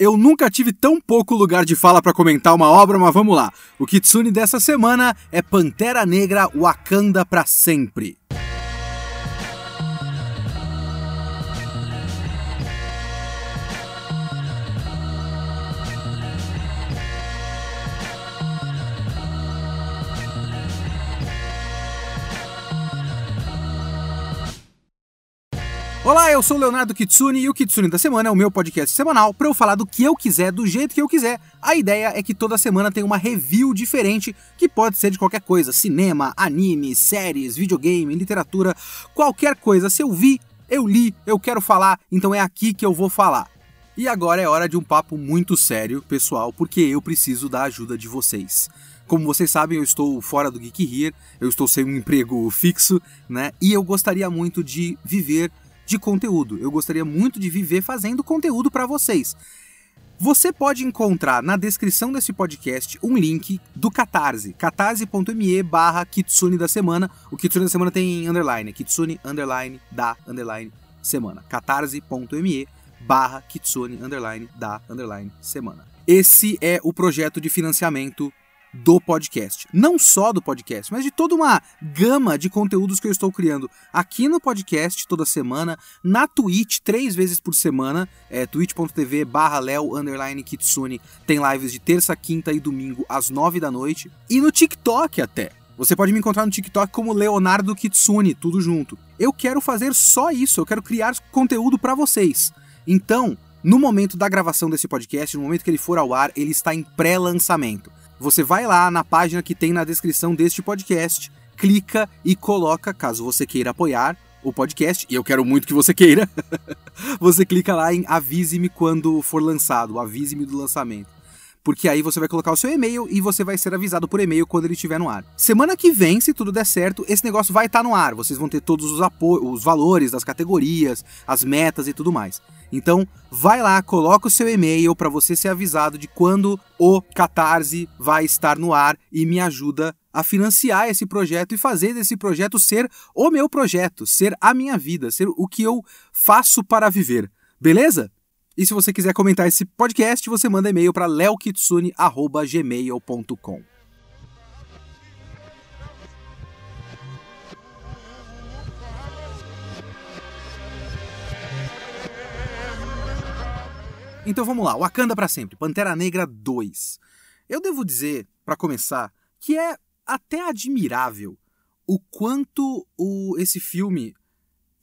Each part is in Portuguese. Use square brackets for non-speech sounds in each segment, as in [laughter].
Eu nunca tive tão pouco lugar de fala para comentar uma obra, mas vamos lá. O Kitsune dessa semana é Pantera Negra Wakanda para sempre. Olá, eu sou o Leonardo Kitsune e o Kitsune da Semana é o meu podcast semanal para eu falar do que eu quiser, do jeito que eu quiser. A ideia é que toda semana tem uma review diferente, que pode ser de qualquer coisa: cinema, anime, séries, videogame, literatura, qualquer coisa. Se eu vi, eu li, eu quero falar, então é aqui que eu vou falar. E agora é hora de um papo muito sério, pessoal, porque eu preciso da ajuda de vocês. Como vocês sabem, eu estou fora do Geek Here, eu estou sem um emprego fixo, né? E eu gostaria muito de viver de conteúdo. Eu gostaria muito de viver fazendo conteúdo para vocês. Você pode encontrar na descrição desse podcast um link do Catarse, catarse.me barra Kitsune da Semana. O Kitsune da Semana tem underline, Kitsune underline da underline semana. catarse.me barra Kitsune underline da underline semana. Esse é o projeto de financiamento do podcast. Não só do podcast, mas de toda uma gama de conteúdos que eu estou criando aqui no podcast toda semana, na Twitch três vezes por semana, é twitch.tv barra Kitsune, tem lives de terça, quinta e domingo às nove da noite, e no TikTok até. Você pode me encontrar no TikTok como Leonardo Kitsune, tudo junto. Eu quero fazer só isso, eu quero criar conteúdo para vocês. Então, no momento da gravação desse podcast, no momento que ele for ao ar, ele está em pré-lançamento você vai lá na página que tem na descrição deste podcast, clica e coloca, caso você queira apoiar o podcast, e eu quero muito que você queira, [laughs] você clica lá em avise-me quando for lançado, avise-me do lançamento. Porque aí você vai colocar o seu e-mail e você vai ser avisado por e-mail quando ele estiver no ar. Semana que vem, se tudo der certo, esse negócio vai estar tá no ar. Vocês vão ter todos os, os valores das categorias, as metas e tudo mais. Então, vai lá, coloca o seu e-mail para você ser avisado de quando o Catarse vai estar no ar e me ajuda a financiar esse projeto e fazer desse projeto ser o meu projeto, ser a minha vida, ser o que eu faço para viver. Beleza? E se você quiser comentar esse podcast, você manda e-mail para leokitsune@gmail.com. Então vamos lá, Wakanda para sempre, Pantera Negra 2. Eu devo dizer, para começar, que é até admirável o quanto o, esse filme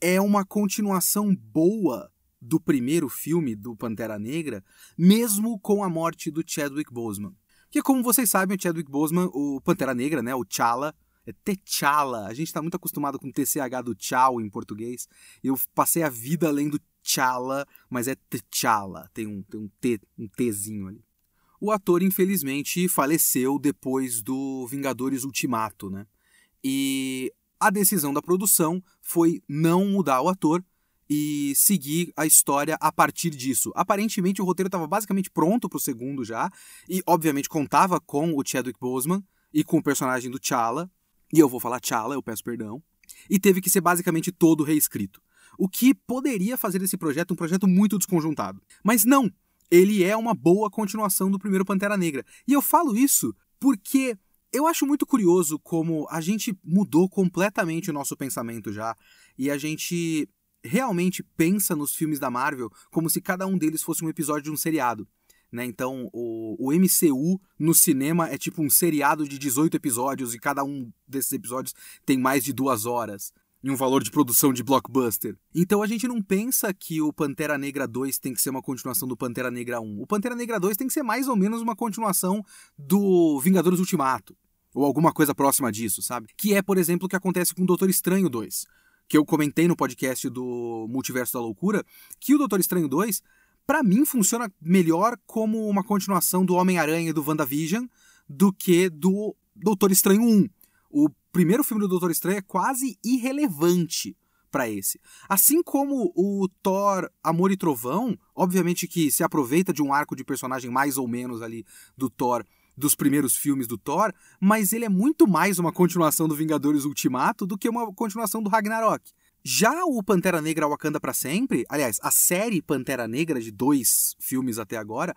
é uma continuação boa do primeiro filme do Pantera Negra, mesmo com a morte do Chadwick Boseman. Que como vocês sabem, o Chadwick Boseman, o Pantera Negra, né, o T'Challa, é T'Challa. A gente está muito acostumado com o TCH do tchau em português. Eu passei a vida lendo T'Challa, mas é T'Challa, tem um, tem um T, um Tzinho ali. O ator, infelizmente, faleceu depois do Vingadores Ultimato, né? E a decisão da produção foi não mudar o ator e seguir a história a partir disso. Aparentemente, o roteiro estava basicamente pronto para o segundo já, e obviamente contava com o Chadwick Boseman e com o personagem do T'Challa, e eu vou falar T'Challa, eu peço perdão, e teve que ser basicamente todo reescrito o que poderia fazer desse projeto um projeto muito desconjuntado. Mas não, ele é uma boa continuação do primeiro Pantera Negra. E eu falo isso porque eu acho muito curioso como a gente mudou completamente o nosso pensamento já e a gente realmente pensa nos filmes da Marvel como se cada um deles fosse um episódio de um seriado. Né? Então, o, o MCU no cinema é tipo um seriado de 18 episódios e cada um desses episódios tem mais de duas horas em um valor de produção de blockbuster. Então a gente não pensa que o Pantera Negra 2 tem que ser uma continuação do Pantera Negra 1. O Pantera Negra 2 tem que ser mais ou menos uma continuação do Vingadores Ultimato. Ou alguma coisa próxima disso, sabe? Que é, por exemplo, o que acontece com o Doutor Estranho 2. Que eu comentei no podcast do Multiverso da Loucura, que o Doutor Estranho 2, para mim, funciona melhor como uma continuação do Homem-Aranha e do WandaVision do que do Doutor Estranho 1. O primeiro filme do Doutor Estranho é quase irrelevante para esse. Assim como o Thor Amor e Trovão, obviamente que se aproveita de um arco de personagem mais ou menos ali do Thor dos primeiros filmes do Thor, mas ele é muito mais uma continuação do Vingadores Ultimato do que uma continuação do Ragnarok. Já o Pantera Negra Wakanda para sempre, aliás, a série Pantera Negra de dois filmes até agora,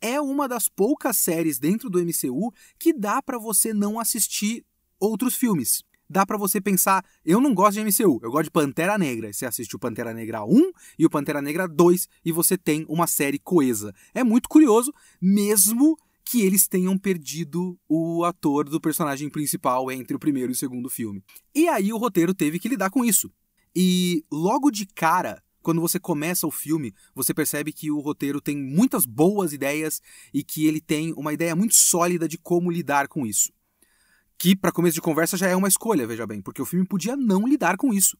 é uma das poucas séries dentro do MCU que dá para você não assistir outros filmes. Dá para você pensar, eu não gosto de MCU, eu gosto de Pantera Negra. Você assiste o Pantera Negra 1 e o Pantera Negra 2 e você tem uma série coesa. É muito curioso, mesmo que eles tenham perdido o ator do personagem principal entre o primeiro e o segundo filme. E aí o roteiro teve que lidar com isso. E logo de cara, quando você começa o filme, você percebe que o roteiro tem muitas boas ideias e que ele tem uma ideia muito sólida de como lidar com isso. Que, para começo de conversa, já é uma escolha, veja bem, porque o filme podia não lidar com isso.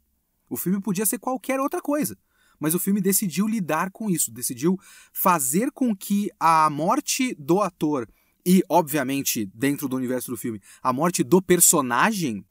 O filme podia ser qualquer outra coisa. Mas o filme decidiu lidar com isso, decidiu fazer com que a morte do ator e, obviamente, dentro do universo do filme, a morte do personagem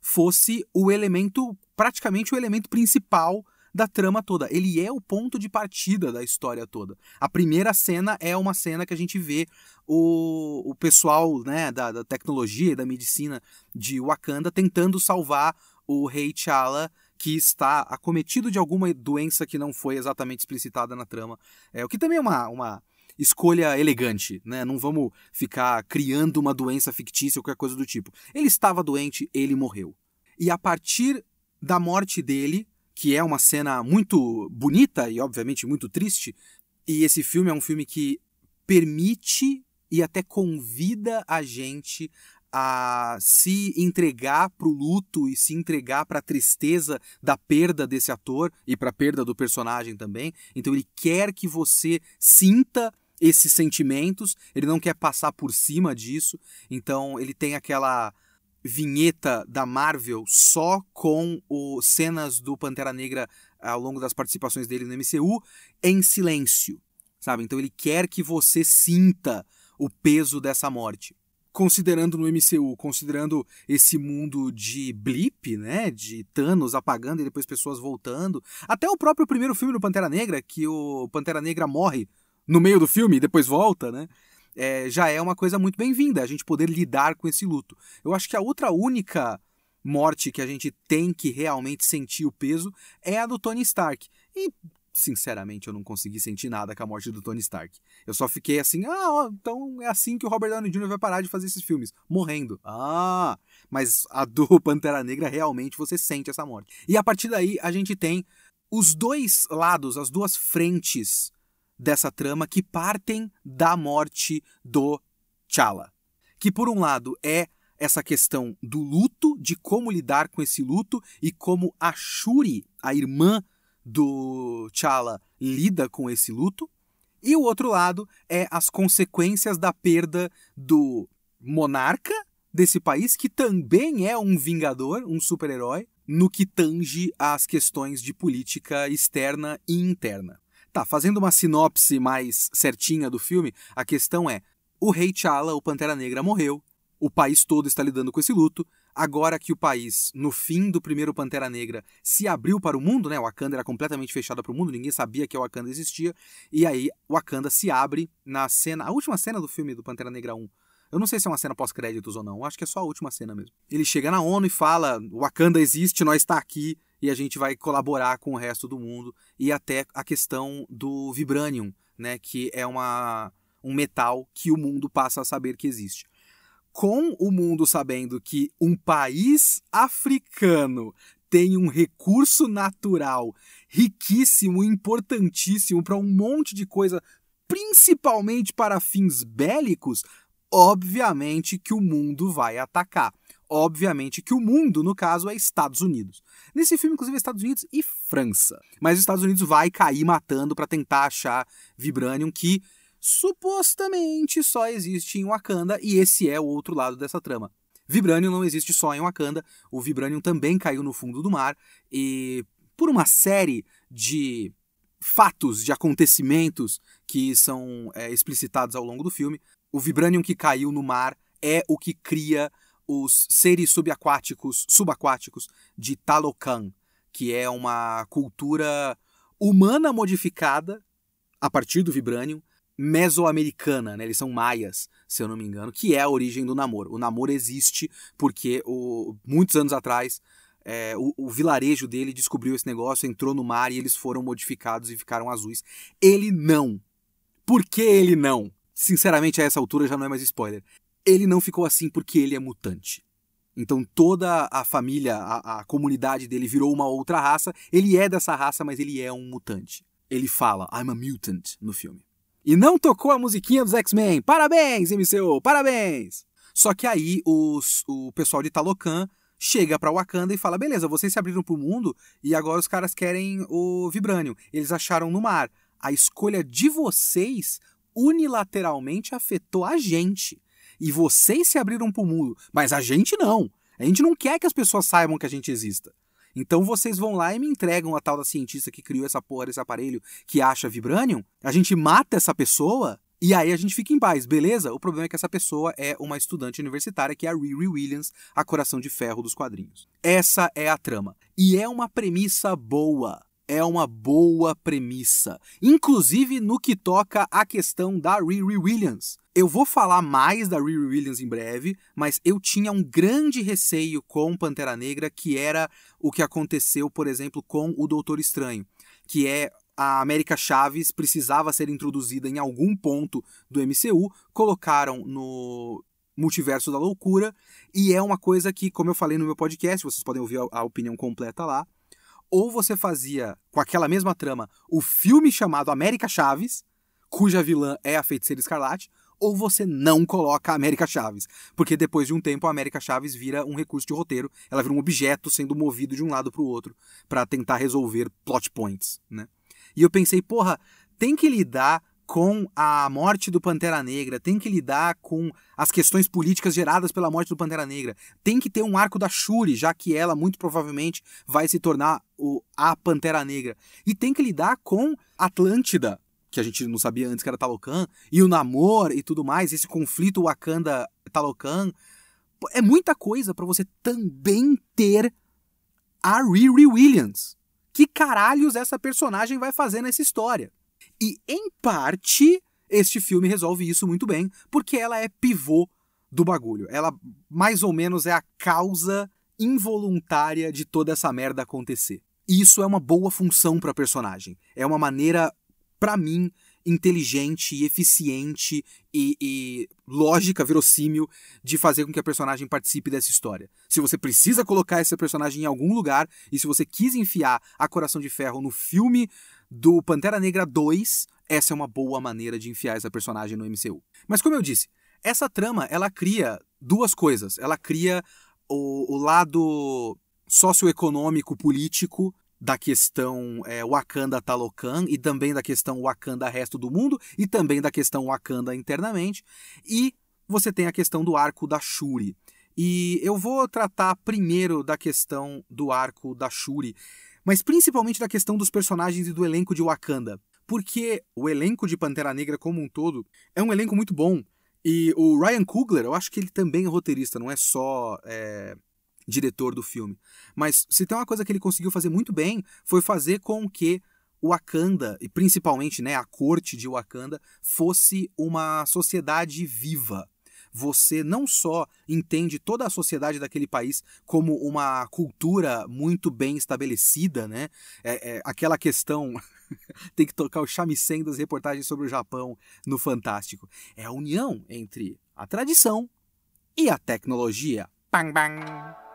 fosse o elemento praticamente o elemento principal da trama toda. Ele é o ponto de partida da história toda. A primeira cena é uma cena que a gente vê o, o pessoal né, da, da tecnologia e da medicina de Wakanda tentando salvar o rei T'Challa que está acometido de alguma doença que não foi exatamente explicitada na trama. É, o que também é uma, uma escolha elegante, né? Não vamos ficar criando uma doença fictícia ou qualquer coisa do tipo. Ele estava doente, ele morreu. E a partir da morte dele, que é uma cena muito bonita e obviamente muito triste. E esse filme é um filme que permite e até convida a gente a se entregar para o luto e se entregar para a tristeza da perda desse ator e para a perda do personagem também. Então ele quer que você sinta esses sentimentos, ele não quer passar por cima disso. Então ele tem aquela vinheta da Marvel só com o, cenas do Pantera Negra ao longo das participações dele no MCU em silêncio, sabe? Então ele quer que você sinta o peso dessa morte. Considerando no MCU, considerando esse mundo de blip, né, de Thanos apagando e depois pessoas voltando, até o próprio primeiro filme do Pantera Negra, que o Pantera Negra morre no meio do filme e depois volta, né? É, já é uma coisa muito bem-vinda, a gente poder lidar com esse luto. Eu acho que a outra única morte que a gente tem que realmente sentir o peso é a do Tony Stark. E, sinceramente, eu não consegui sentir nada com a morte do Tony Stark. Eu só fiquei assim, ah, ó, então é assim que o Robert Downey Jr. vai parar de fazer esses filmes, morrendo. Ah, mas a do [laughs] Pantera Negra realmente você sente essa morte. E a partir daí a gente tem os dois lados, as duas frentes dessa trama que partem da morte do T'Challa. Que por um lado é essa questão do luto, de como lidar com esse luto e como a Shuri, a irmã do T'Challa, lida com esse luto. E o outro lado é as consequências da perda do monarca desse país, que também é um vingador, um super-herói, no que tange às questões de política externa e interna. Tá, fazendo uma sinopse mais certinha do filme, a questão é: o rei T'Challa, o Pantera Negra, morreu, o país todo está lidando com esse luto. Agora que o país, no fim do primeiro Pantera Negra, se abriu para o mundo, né? Wakanda era completamente fechado para o mundo, ninguém sabia que o Wakanda existia. E aí, o Wakanda se abre na cena, a última cena do filme do Pantera Negra 1. Eu não sei se é uma cena pós-créditos ou não, acho que é só a última cena mesmo. Ele chega na ONU e fala: Wakanda existe, nós está aqui e a gente vai colaborar com o resto do mundo e até a questão do vibranium, né, que é uma, um metal que o mundo passa a saber que existe. Com o mundo sabendo que um país africano tem um recurso natural riquíssimo, importantíssimo para um monte de coisa, principalmente para fins bélicos, obviamente que o mundo vai atacar obviamente que o mundo, no caso, é Estados Unidos. Nesse filme, inclusive, é Estados Unidos e França. Mas os Estados Unidos vai cair matando para tentar achar Vibranium que supostamente só existe em Wakanda e esse é o outro lado dessa trama. Vibranium não existe só em Wakanda, o Vibranium também caiu no fundo do mar e por uma série de fatos, de acontecimentos que são é, explicitados ao longo do filme, o Vibranium que caiu no mar é o que cria os seres subaquáticos, subaquáticos de Talocan, que é uma cultura humana modificada a partir do vibranium, mesoamericana, né? eles são maias, se eu não me engano, que é a origem do namoro. O namoro existe porque o, muitos anos atrás é, o, o, vilarejo dele descobriu esse negócio, entrou no mar e eles foram modificados e ficaram azuis. Ele não. Por que ele não? Sinceramente, a essa altura já não é mais spoiler. Ele não ficou assim porque ele é mutante. Então toda a família, a, a comunidade dele virou uma outra raça. Ele é dessa raça, mas ele é um mutante. Ele fala, I'm a mutant, no filme. E não tocou a musiquinha dos X-Men. Parabéns, MCU, parabéns! Só que aí os, o pessoal de Talocan chega para Wakanda e fala: beleza, vocês se abriram pro mundo e agora os caras querem o Vibranium. Eles acharam no mar. A escolha de vocês unilateralmente afetou a gente. E vocês se abriram pro mundo, mas a gente não. A gente não quer que as pessoas saibam que a gente exista. Então vocês vão lá e me entregam a tal da cientista que criou essa porra desse aparelho que acha Vibranium. A gente mata essa pessoa e aí a gente fica em paz, beleza? O problema é que essa pessoa é uma estudante universitária que é a Riri Williams, a coração de ferro dos quadrinhos. Essa é a trama. E é uma premissa boa. É uma boa premissa. Inclusive no que toca a questão da Riri Williams. Eu vou falar mais da Riri Williams em breve, mas eu tinha um grande receio com Pantera Negra, que era o que aconteceu, por exemplo, com o Doutor Estranho, que é a América Chaves precisava ser introduzida em algum ponto do MCU, colocaram no Multiverso da Loucura, e é uma coisa que, como eu falei no meu podcast, vocês podem ouvir a, a opinião completa lá, ou você fazia, com aquela mesma trama, o filme chamado América Chaves, cuja vilã é a Feiticeira Escarlate, ou você não coloca a América Chaves. Porque depois de um tempo a América Chaves vira um recurso de roteiro, ela vira um objeto sendo movido de um lado para o outro para tentar resolver plot points, né? E eu pensei, porra, tem que lidar com a morte do Pantera Negra, tem que lidar com as questões políticas geradas pela morte do Pantera Negra, tem que ter um arco da Shuri, já que ela muito provavelmente vai se tornar o, a Pantera Negra, e tem que lidar com Atlântida, que a gente não sabia antes que era Talocan, e o Namor e tudo mais, esse conflito Wakanda-Talocan. É muita coisa para você também ter a Riri Williams que caralhos essa personagem vai fazer nessa história. E, em parte, este filme resolve isso muito bem, porque ela é pivô do bagulho. Ela, mais ou menos, é a causa involuntária de toda essa merda acontecer. E isso é uma boa função para personagem. É uma maneira, para mim, inteligente e eficiente e, e, lógica, verossímil de fazer com que a personagem participe dessa história. Se você precisa colocar essa personagem em algum lugar e se você quis enfiar a Coração de Ferro no filme do Pantera Negra 2, essa é uma boa maneira de enfiar essa personagem no MCU. Mas como eu disse, essa trama ela cria duas coisas. Ela cria o, o lado socioeconômico político da questão é, Wakanda Talocan e também da questão Wakanda resto do mundo e também da questão Wakanda internamente. E você tem a questão do arco da Shuri. E eu vou tratar primeiro da questão do arco da Shuri, mas principalmente da questão dos personagens e do elenco de Wakanda. Porque o elenco de Pantera Negra como um todo é um elenco muito bom. E o Ryan Coogler, eu acho que ele também é roteirista, não é só é, diretor do filme. Mas se tem uma coisa que ele conseguiu fazer muito bem, foi fazer com que Wakanda, e principalmente né, a corte de Wakanda, fosse uma sociedade viva. Você não só entende toda a sociedade daquele país como uma cultura muito bem estabelecida, né? É, é aquela questão [laughs] tem que tocar o shamisen das reportagens sobre o Japão no Fantástico. É a união entre a tradição e a tecnologia. Bang, bang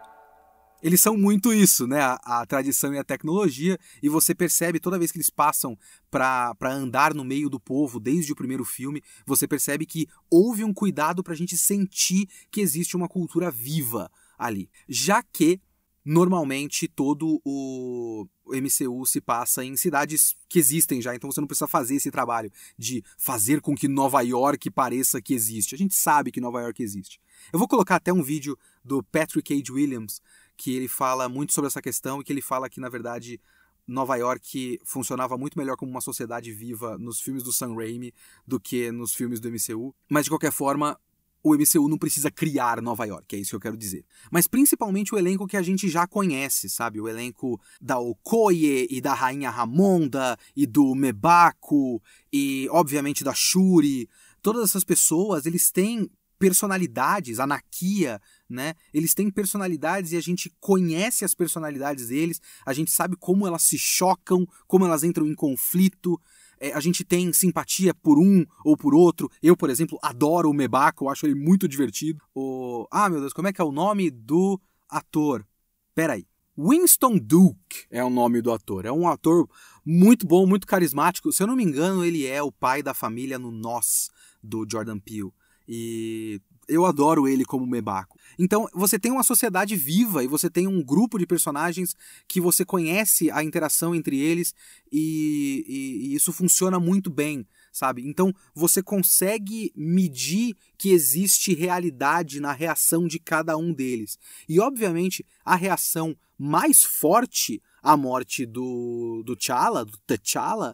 eles são muito isso, né? A, a, tradição e a tecnologia, e você percebe toda vez que eles passam para andar no meio do povo, desde o primeiro filme, você percebe que houve um cuidado para a gente sentir que existe uma cultura viva ali. Já que normalmente todo o MCU se passa em cidades que existem já, então você não precisa fazer esse trabalho de fazer com que Nova York pareça que existe. A gente sabe que Nova York existe. Eu vou colocar até um vídeo do Patrick H. Williams que ele fala muito sobre essa questão e que ele fala que, na verdade, Nova York funcionava muito melhor como uma sociedade viva nos filmes do Sam Raimi do que nos filmes do MCU. Mas, de qualquer forma, o MCU não precisa criar Nova York, é isso que eu quero dizer. Mas principalmente o elenco que a gente já conhece, sabe? O elenco da Okoye e da Rainha Ramonda e do Mebako e, obviamente, da Shuri. Todas essas pessoas, eles têm personalidades, a Nakia, né? Eles têm personalidades e a gente conhece as personalidades deles, a gente sabe como elas se chocam, como elas entram em conflito. É, a gente tem simpatia por um ou por outro. Eu, por exemplo, adoro o Mebako, eu acho ele muito divertido. O... Ah, meu Deus, como é que é o nome do ator? Peraí. Winston Duke é o nome do ator. É um ator muito bom, muito carismático. Se eu não me engano, ele é o pai da família no Nós, do Jordan Peele. E eu adoro ele como Mebaco. Então, você tem uma sociedade viva e você tem um grupo de personagens que você conhece a interação entre eles e, e, e isso funciona muito bem, sabe? Então, você consegue medir que existe realidade na reação de cada um deles. E, obviamente, a reação mais forte à morte do, do T'Challa, do T'Challa,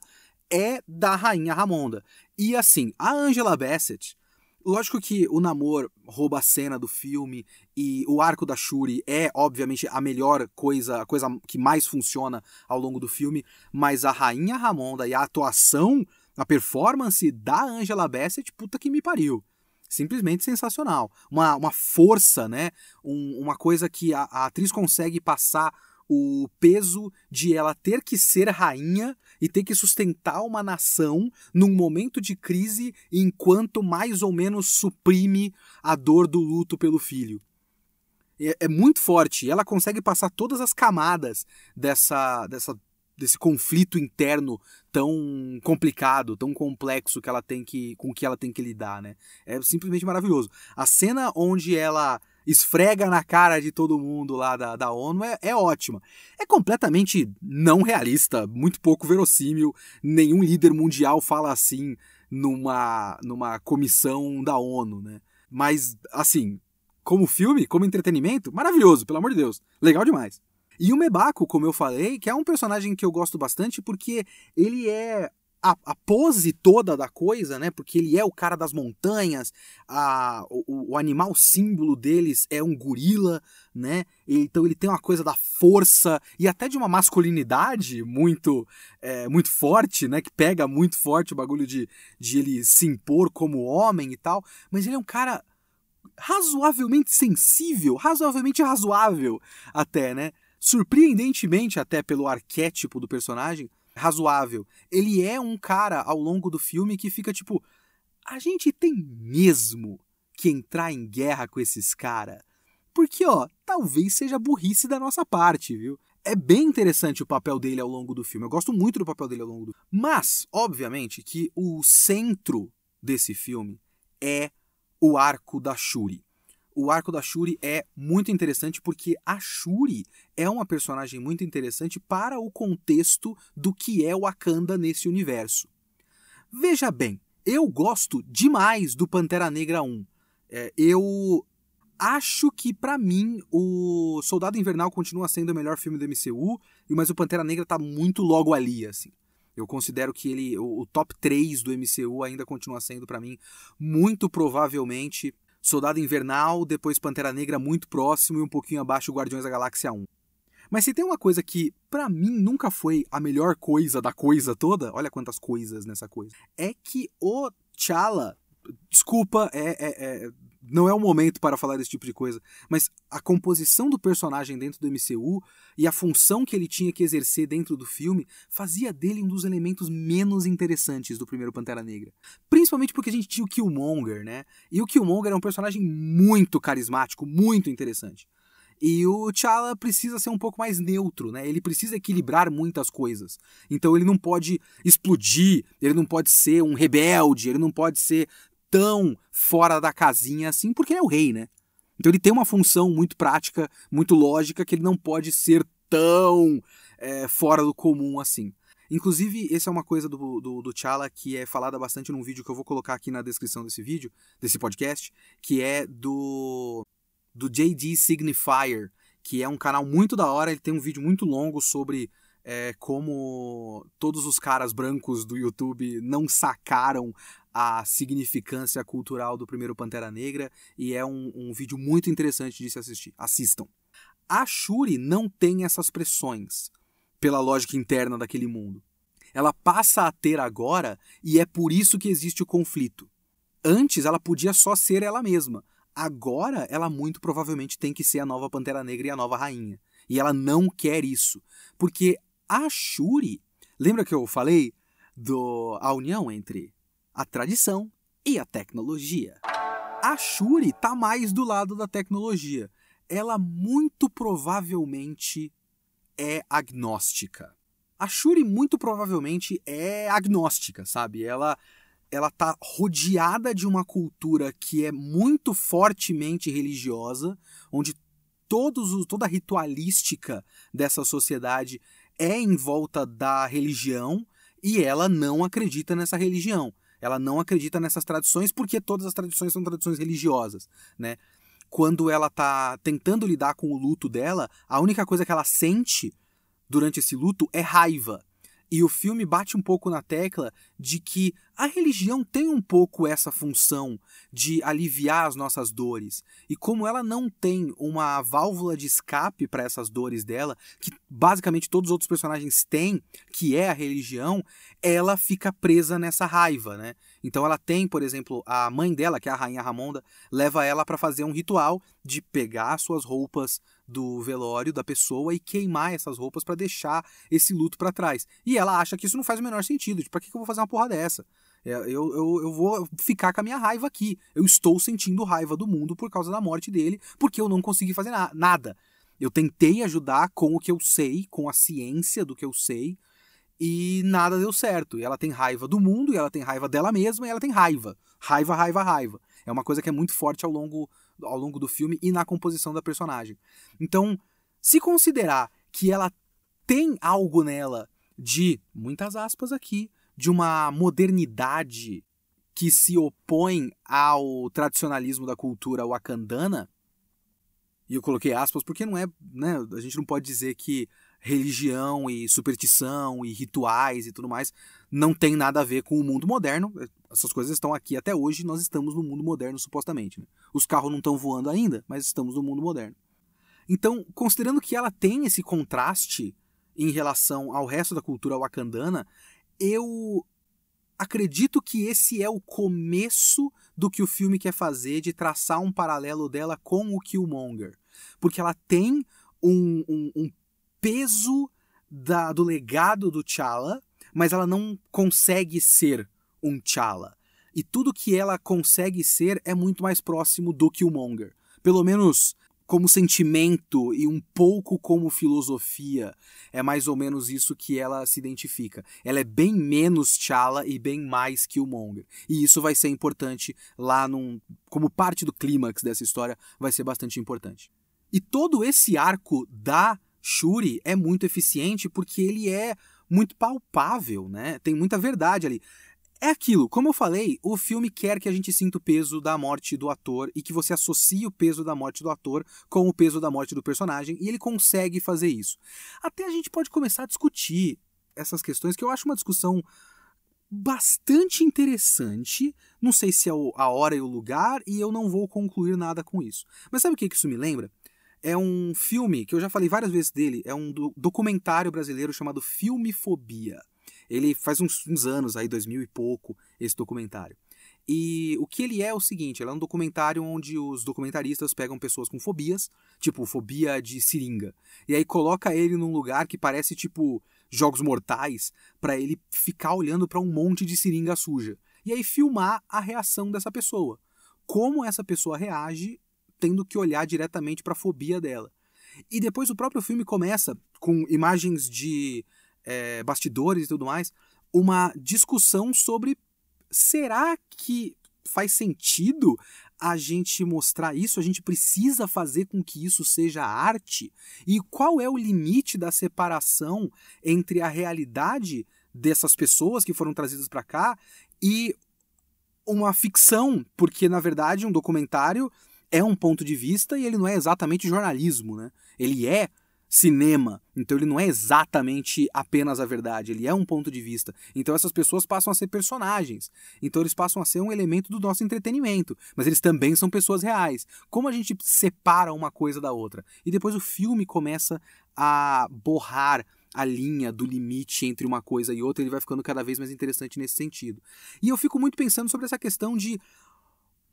é da Rainha Ramonda. E assim, a Angela Bassett, Lógico que o namoro rouba a cena do filme e o arco da Shuri é, obviamente, a melhor coisa, a coisa que mais funciona ao longo do filme, mas a Rainha Ramonda e a atuação, a performance da Angela Bassett, puta que me pariu. Simplesmente sensacional. Uma, uma força, né? Um, uma coisa que a, a atriz consegue passar o peso de ela ter que ser rainha e ter que sustentar uma nação num momento de crise enquanto mais ou menos suprime a dor do luto pelo filho. É, é muito forte. Ela consegue passar todas as camadas dessa, dessa desse conflito interno tão complicado, tão complexo que ela tem que com que ela tem que lidar, né? É simplesmente maravilhoso. A cena onde ela esfrega na cara de todo mundo lá da, da ONU é, é ótima. É completamente não realista, muito pouco verossímil. Nenhum líder mundial fala assim numa, numa comissão da ONU, né? Mas, assim, como filme, como entretenimento, maravilhoso, pelo amor de Deus. Legal demais. E o Mebaco, como eu falei, que é um personagem que eu gosto bastante porque ele é a, a, pose toda da coisa, né? Porque ele é o cara das montanhas, a, o, o animal símbolo deles é um gorila, né? Então ele tem uma coisa da força e até de uma masculinidade muito é, muito forte, né? Que pega muito forte o bagulho de, de ele se impor como homem e tal. Mas ele é um cara razoavelmente sensível, razoavelmente razoável até, né? Surpreendentemente até pelo arquétipo do personagem, razoável. Ele é um cara ao longo do filme que fica tipo: a gente tem mesmo que entrar em guerra com esses caras? Porque, ó, talvez seja burrice da nossa parte, viu? É bem interessante o papel dele ao longo do filme. Eu gosto muito do papel dele ao longo do Mas, obviamente, que o centro desse filme é o arco da Shuri o arco da Shuri é muito interessante porque a Shuri é uma personagem muito interessante para o contexto do que é o Wakanda nesse universo. Veja bem, eu gosto demais do Pantera Negra 1. É, eu acho que para mim o Soldado Invernal continua sendo o melhor filme do MCU, mas o Pantera Negra tá muito logo ali, assim. Eu considero que ele o, o top 3 do MCU ainda continua sendo para mim muito provavelmente Soldado Invernal, depois Pantera Negra muito próximo e um pouquinho abaixo Guardiões da Galáxia 1. Mas se tem uma coisa que para mim nunca foi a melhor coisa da coisa toda, olha quantas coisas nessa coisa, é que o T'Challa, desculpa, é, é, é não é o momento para falar desse tipo de coisa, mas a composição do personagem dentro do MCU e a função que ele tinha que exercer dentro do filme fazia dele um dos elementos menos interessantes do primeiro Pantera Negra. Principalmente porque a gente tinha o Killmonger, né? E o Killmonger é um personagem muito carismático, muito interessante. E o T'Challa precisa ser um pouco mais neutro, né? Ele precisa equilibrar muitas coisas. Então ele não pode explodir, ele não pode ser um rebelde, ele não pode ser tão fora da casinha assim, porque ele é o rei, né? Então ele tem uma função muito prática, muito lógica, que ele não pode ser tão é, fora do comum assim. Inclusive, essa é uma coisa do, do, do T'Challa que é falada bastante num vídeo que eu vou colocar aqui na descrição desse vídeo, desse podcast, que é do, do JD Signifier, que é um canal muito da hora, ele tem um vídeo muito longo sobre é, como todos os caras brancos do YouTube não sacaram a significância cultural do primeiro Pantera Negra e é um, um vídeo muito interessante de se assistir. Assistam. A Shuri não tem essas pressões pela lógica interna daquele mundo. Ela passa a ter agora e é por isso que existe o conflito. Antes ela podia só ser ela mesma. Agora ela muito provavelmente tem que ser a nova Pantera Negra e a nova rainha. E ela não quer isso. Porque a Shuri, lembra que eu falei do a união entre a tradição e a tecnologia? A Shuri tá mais do lado da tecnologia. Ela muito provavelmente é agnóstica. A Shuri muito provavelmente é agnóstica, sabe? Ela ela tá rodeada de uma cultura que é muito fortemente religiosa, onde todos toda a ritualística dessa sociedade é em volta da religião e ela não acredita nessa religião. Ela não acredita nessas tradições porque todas as tradições são tradições religiosas, né? Quando ela tá tentando lidar com o luto dela, a única coisa que ela sente durante esse luto é raiva. E o filme bate um pouco na tecla de que a religião tem um pouco essa função de aliviar as nossas dores. E como ela não tem uma válvula de escape para essas dores dela, que basicamente todos os outros personagens têm, que é a religião, ela fica presa nessa raiva, né? Então ela tem, por exemplo, a mãe dela, que é a rainha Ramonda, leva ela para fazer um ritual de pegar suas roupas do velório da pessoa e queimar essas roupas para deixar esse luto para trás. E ela acha que isso não faz o menor sentido. Tipo, pra que eu vou fazer uma porra dessa? É, eu, eu, eu vou ficar com a minha raiva aqui. Eu estou sentindo raiva do mundo por causa da morte dele, porque eu não consegui fazer na nada. Eu tentei ajudar com o que eu sei, com a ciência do que eu sei, e nada deu certo. E ela tem raiva do mundo, e ela tem raiva dela mesma, e ela tem raiva. Raiva, raiva, raiva. É uma coisa que é muito forte ao longo ao longo do filme e na composição da personagem. Então, se considerar que ela tem algo nela de, muitas aspas aqui, de uma modernidade que se opõe ao tradicionalismo da cultura wakandana, e eu coloquei aspas porque não é, né, a gente não pode dizer que religião e superstição e rituais e tudo mais não tem nada a ver com o mundo moderno. Essas coisas estão aqui até hoje, nós estamos no mundo moderno supostamente. Né? Os carros não estão voando ainda, mas estamos no mundo moderno. Então, considerando que ela tem esse contraste em relação ao resto da cultura wakandana, eu acredito que esse é o começo do que o filme quer fazer de traçar um paralelo dela com o Killmonger. Porque ela tem um, um, um peso da, do legado do T'Challa, mas ela não consegue ser um T'Challa. E tudo que ela consegue ser é muito mais próximo do Killmonger. Pelo menos como sentimento e um pouco como filosofia. É mais ou menos isso que ela se identifica. Ela é bem menos T'Challa e bem mais Killmonger. E isso vai ser importante lá num, como parte do clímax dessa história, vai ser bastante importante. E todo esse arco da Shuri é muito eficiente porque ele é muito palpável, né? Tem muita verdade ali. É aquilo, como eu falei, o filme quer que a gente sinta o peso da morte do ator e que você associe o peso da morte do ator com o peso da morte do personagem, e ele consegue fazer isso. Até a gente pode começar a discutir essas questões, que eu acho uma discussão bastante interessante. Não sei se é a hora e o lugar, e eu não vou concluir nada com isso. Mas sabe o que isso me lembra? é um filme que eu já falei várias vezes dele, é um documentário brasileiro chamado Filmifobia. Ele faz uns, uns anos aí, 2000 e pouco, esse documentário. E o que ele é é o seguinte, ele é um documentário onde os documentaristas pegam pessoas com fobias, tipo fobia de seringa, e aí coloca ele num lugar que parece tipo jogos mortais, para ele ficar olhando para um monte de seringa suja. E aí filmar a reação dessa pessoa. Como essa pessoa reage tendo que olhar diretamente para a fobia dela. E depois o próprio filme começa com imagens de é, bastidores e tudo mais, uma discussão sobre será que faz sentido a gente mostrar isso? A gente precisa fazer com que isso seja arte? E qual é o limite da separação entre a realidade dessas pessoas que foram trazidas para cá e uma ficção? Porque, na verdade, um documentário é um ponto de vista e ele não é exatamente jornalismo, né? Ele é cinema, então ele não é exatamente apenas a verdade, ele é um ponto de vista. Então essas pessoas passam a ser personagens, então eles passam a ser um elemento do nosso entretenimento, mas eles também são pessoas reais. Como a gente separa uma coisa da outra? E depois o filme começa a borrar a linha do limite entre uma coisa e outra, ele vai ficando cada vez mais interessante nesse sentido. E eu fico muito pensando sobre essa questão de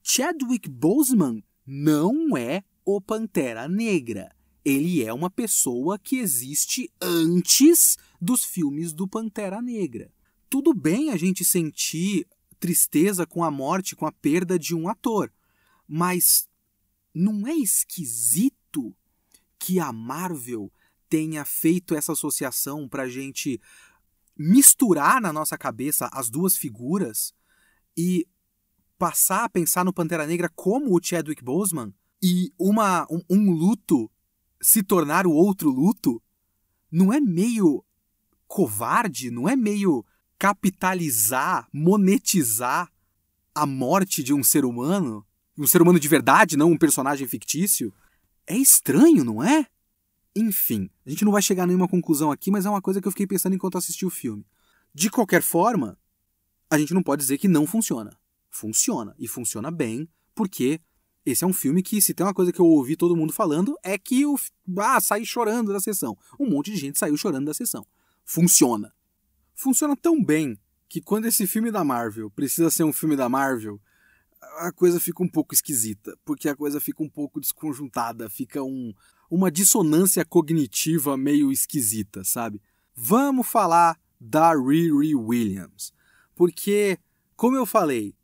Chadwick Boseman não é o Pantera Negra. Ele é uma pessoa que existe antes dos filmes do Pantera Negra. Tudo bem a gente sentir tristeza com a morte, com a perda de um ator, mas não é esquisito que a Marvel tenha feito essa associação para a gente misturar na nossa cabeça as duas figuras e passar a pensar no Pantera Negra como o Chadwick Boseman e uma, um, um luto se tornar o outro luto, não é meio covarde, não é meio capitalizar, monetizar a morte de um ser humano? Um ser humano de verdade, não um personagem fictício? É estranho, não é? Enfim, a gente não vai chegar a nenhuma conclusão aqui, mas é uma coisa que eu fiquei pensando enquanto assisti o filme. De qualquer forma, a gente não pode dizer que não funciona. Funciona, e funciona bem, porque esse é um filme que, se tem uma coisa que eu ouvi todo mundo falando, é que o. Ah, saí chorando da sessão. Um monte de gente saiu chorando da sessão. Funciona. Funciona tão bem que quando esse filme da Marvel precisa ser um filme da Marvel, a coisa fica um pouco esquisita, porque a coisa fica um pouco desconjuntada, fica um, uma dissonância cognitiva meio esquisita, sabe? Vamos falar da Riri Williams, porque, como eu falei,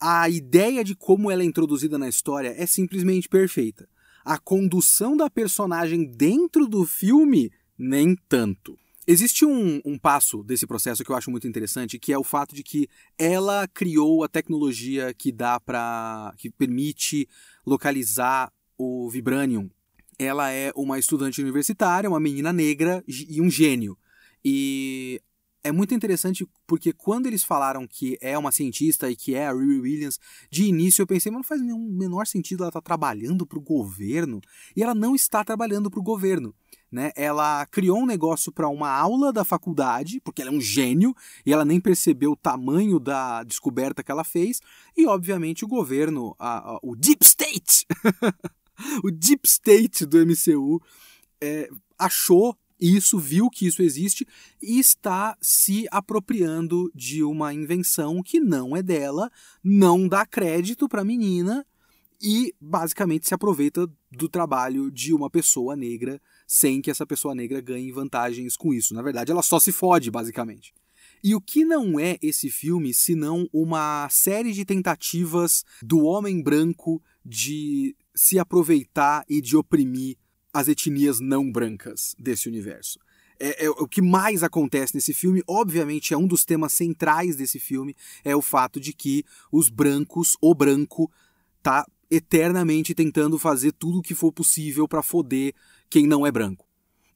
a ideia de como ela é introduzida na história é simplesmente perfeita. A condução da personagem dentro do filme, nem tanto. Existe um, um, passo desse processo que eu acho muito interessante, que é o fato de que ela criou a tecnologia que dá para que permite localizar o vibranium. Ela é uma estudante universitária, uma menina negra e um gênio. E é muito interessante porque quando eles falaram que é uma cientista e que é a Riri Williams, de início eu pensei, mas não faz nenhum menor sentido ela estar tá trabalhando para o governo. E ela não está trabalhando para o governo. Né? Ela criou um negócio para uma aula da faculdade, porque ela é um gênio e ela nem percebeu o tamanho da descoberta que ela fez. E, obviamente, o governo, a, a, o Deep State, [laughs] o Deep State do MCU, é, achou isso, viu que isso existe e está se apropriando de uma invenção que não é dela, não dá crédito para a menina e basicamente se aproveita do trabalho de uma pessoa negra sem que essa pessoa negra ganhe vantagens com isso. Na verdade, ela só se fode, basicamente. E o que não é esse filme senão uma série de tentativas do homem branco de se aproveitar e de oprimir as etnias não brancas desse universo. É, é, o que mais acontece nesse filme, obviamente, é um dos temas centrais desse filme, é o fato de que os brancos, o branco, tá eternamente tentando fazer tudo o que for possível para foder quem não é branco.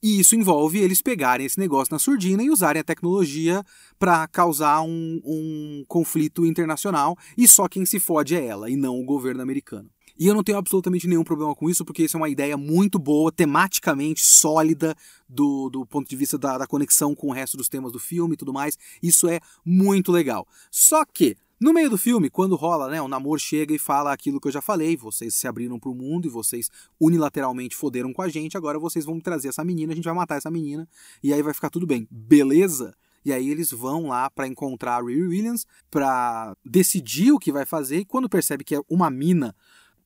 E isso envolve eles pegarem esse negócio na surdina e usarem a tecnologia para causar um, um conflito internacional, e só quem se fode é ela, e não o governo americano. E eu não tenho absolutamente nenhum problema com isso, porque isso é uma ideia muito boa, tematicamente sólida, do, do ponto de vista da, da conexão com o resto dos temas do filme e tudo mais. Isso é muito legal. Só que, no meio do filme, quando rola, né, o namoro chega e fala aquilo que eu já falei, vocês se abriram para o mundo e vocês unilateralmente foderam com a gente, agora vocês vão trazer essa menina, a gente vai matar essa menina e aí vai ficar tudo bem. Beleza? E aí eles vão lá para encontrar a Riri Williams para decidir o que vai fazer e quando percebe que é uma mina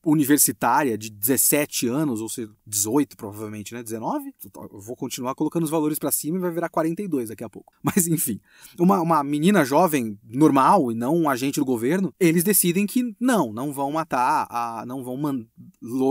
universitária de 17 anos, ou seja, 18 provavelmente, né? 19? Eu vou continuar colocando os valores para cima e vai virar 42 daqui a pouco. [laughs] Mas enfim, uma, uma menina jovem normal e não um agente do governo, eles decidem que não, não vão matar, a, não vão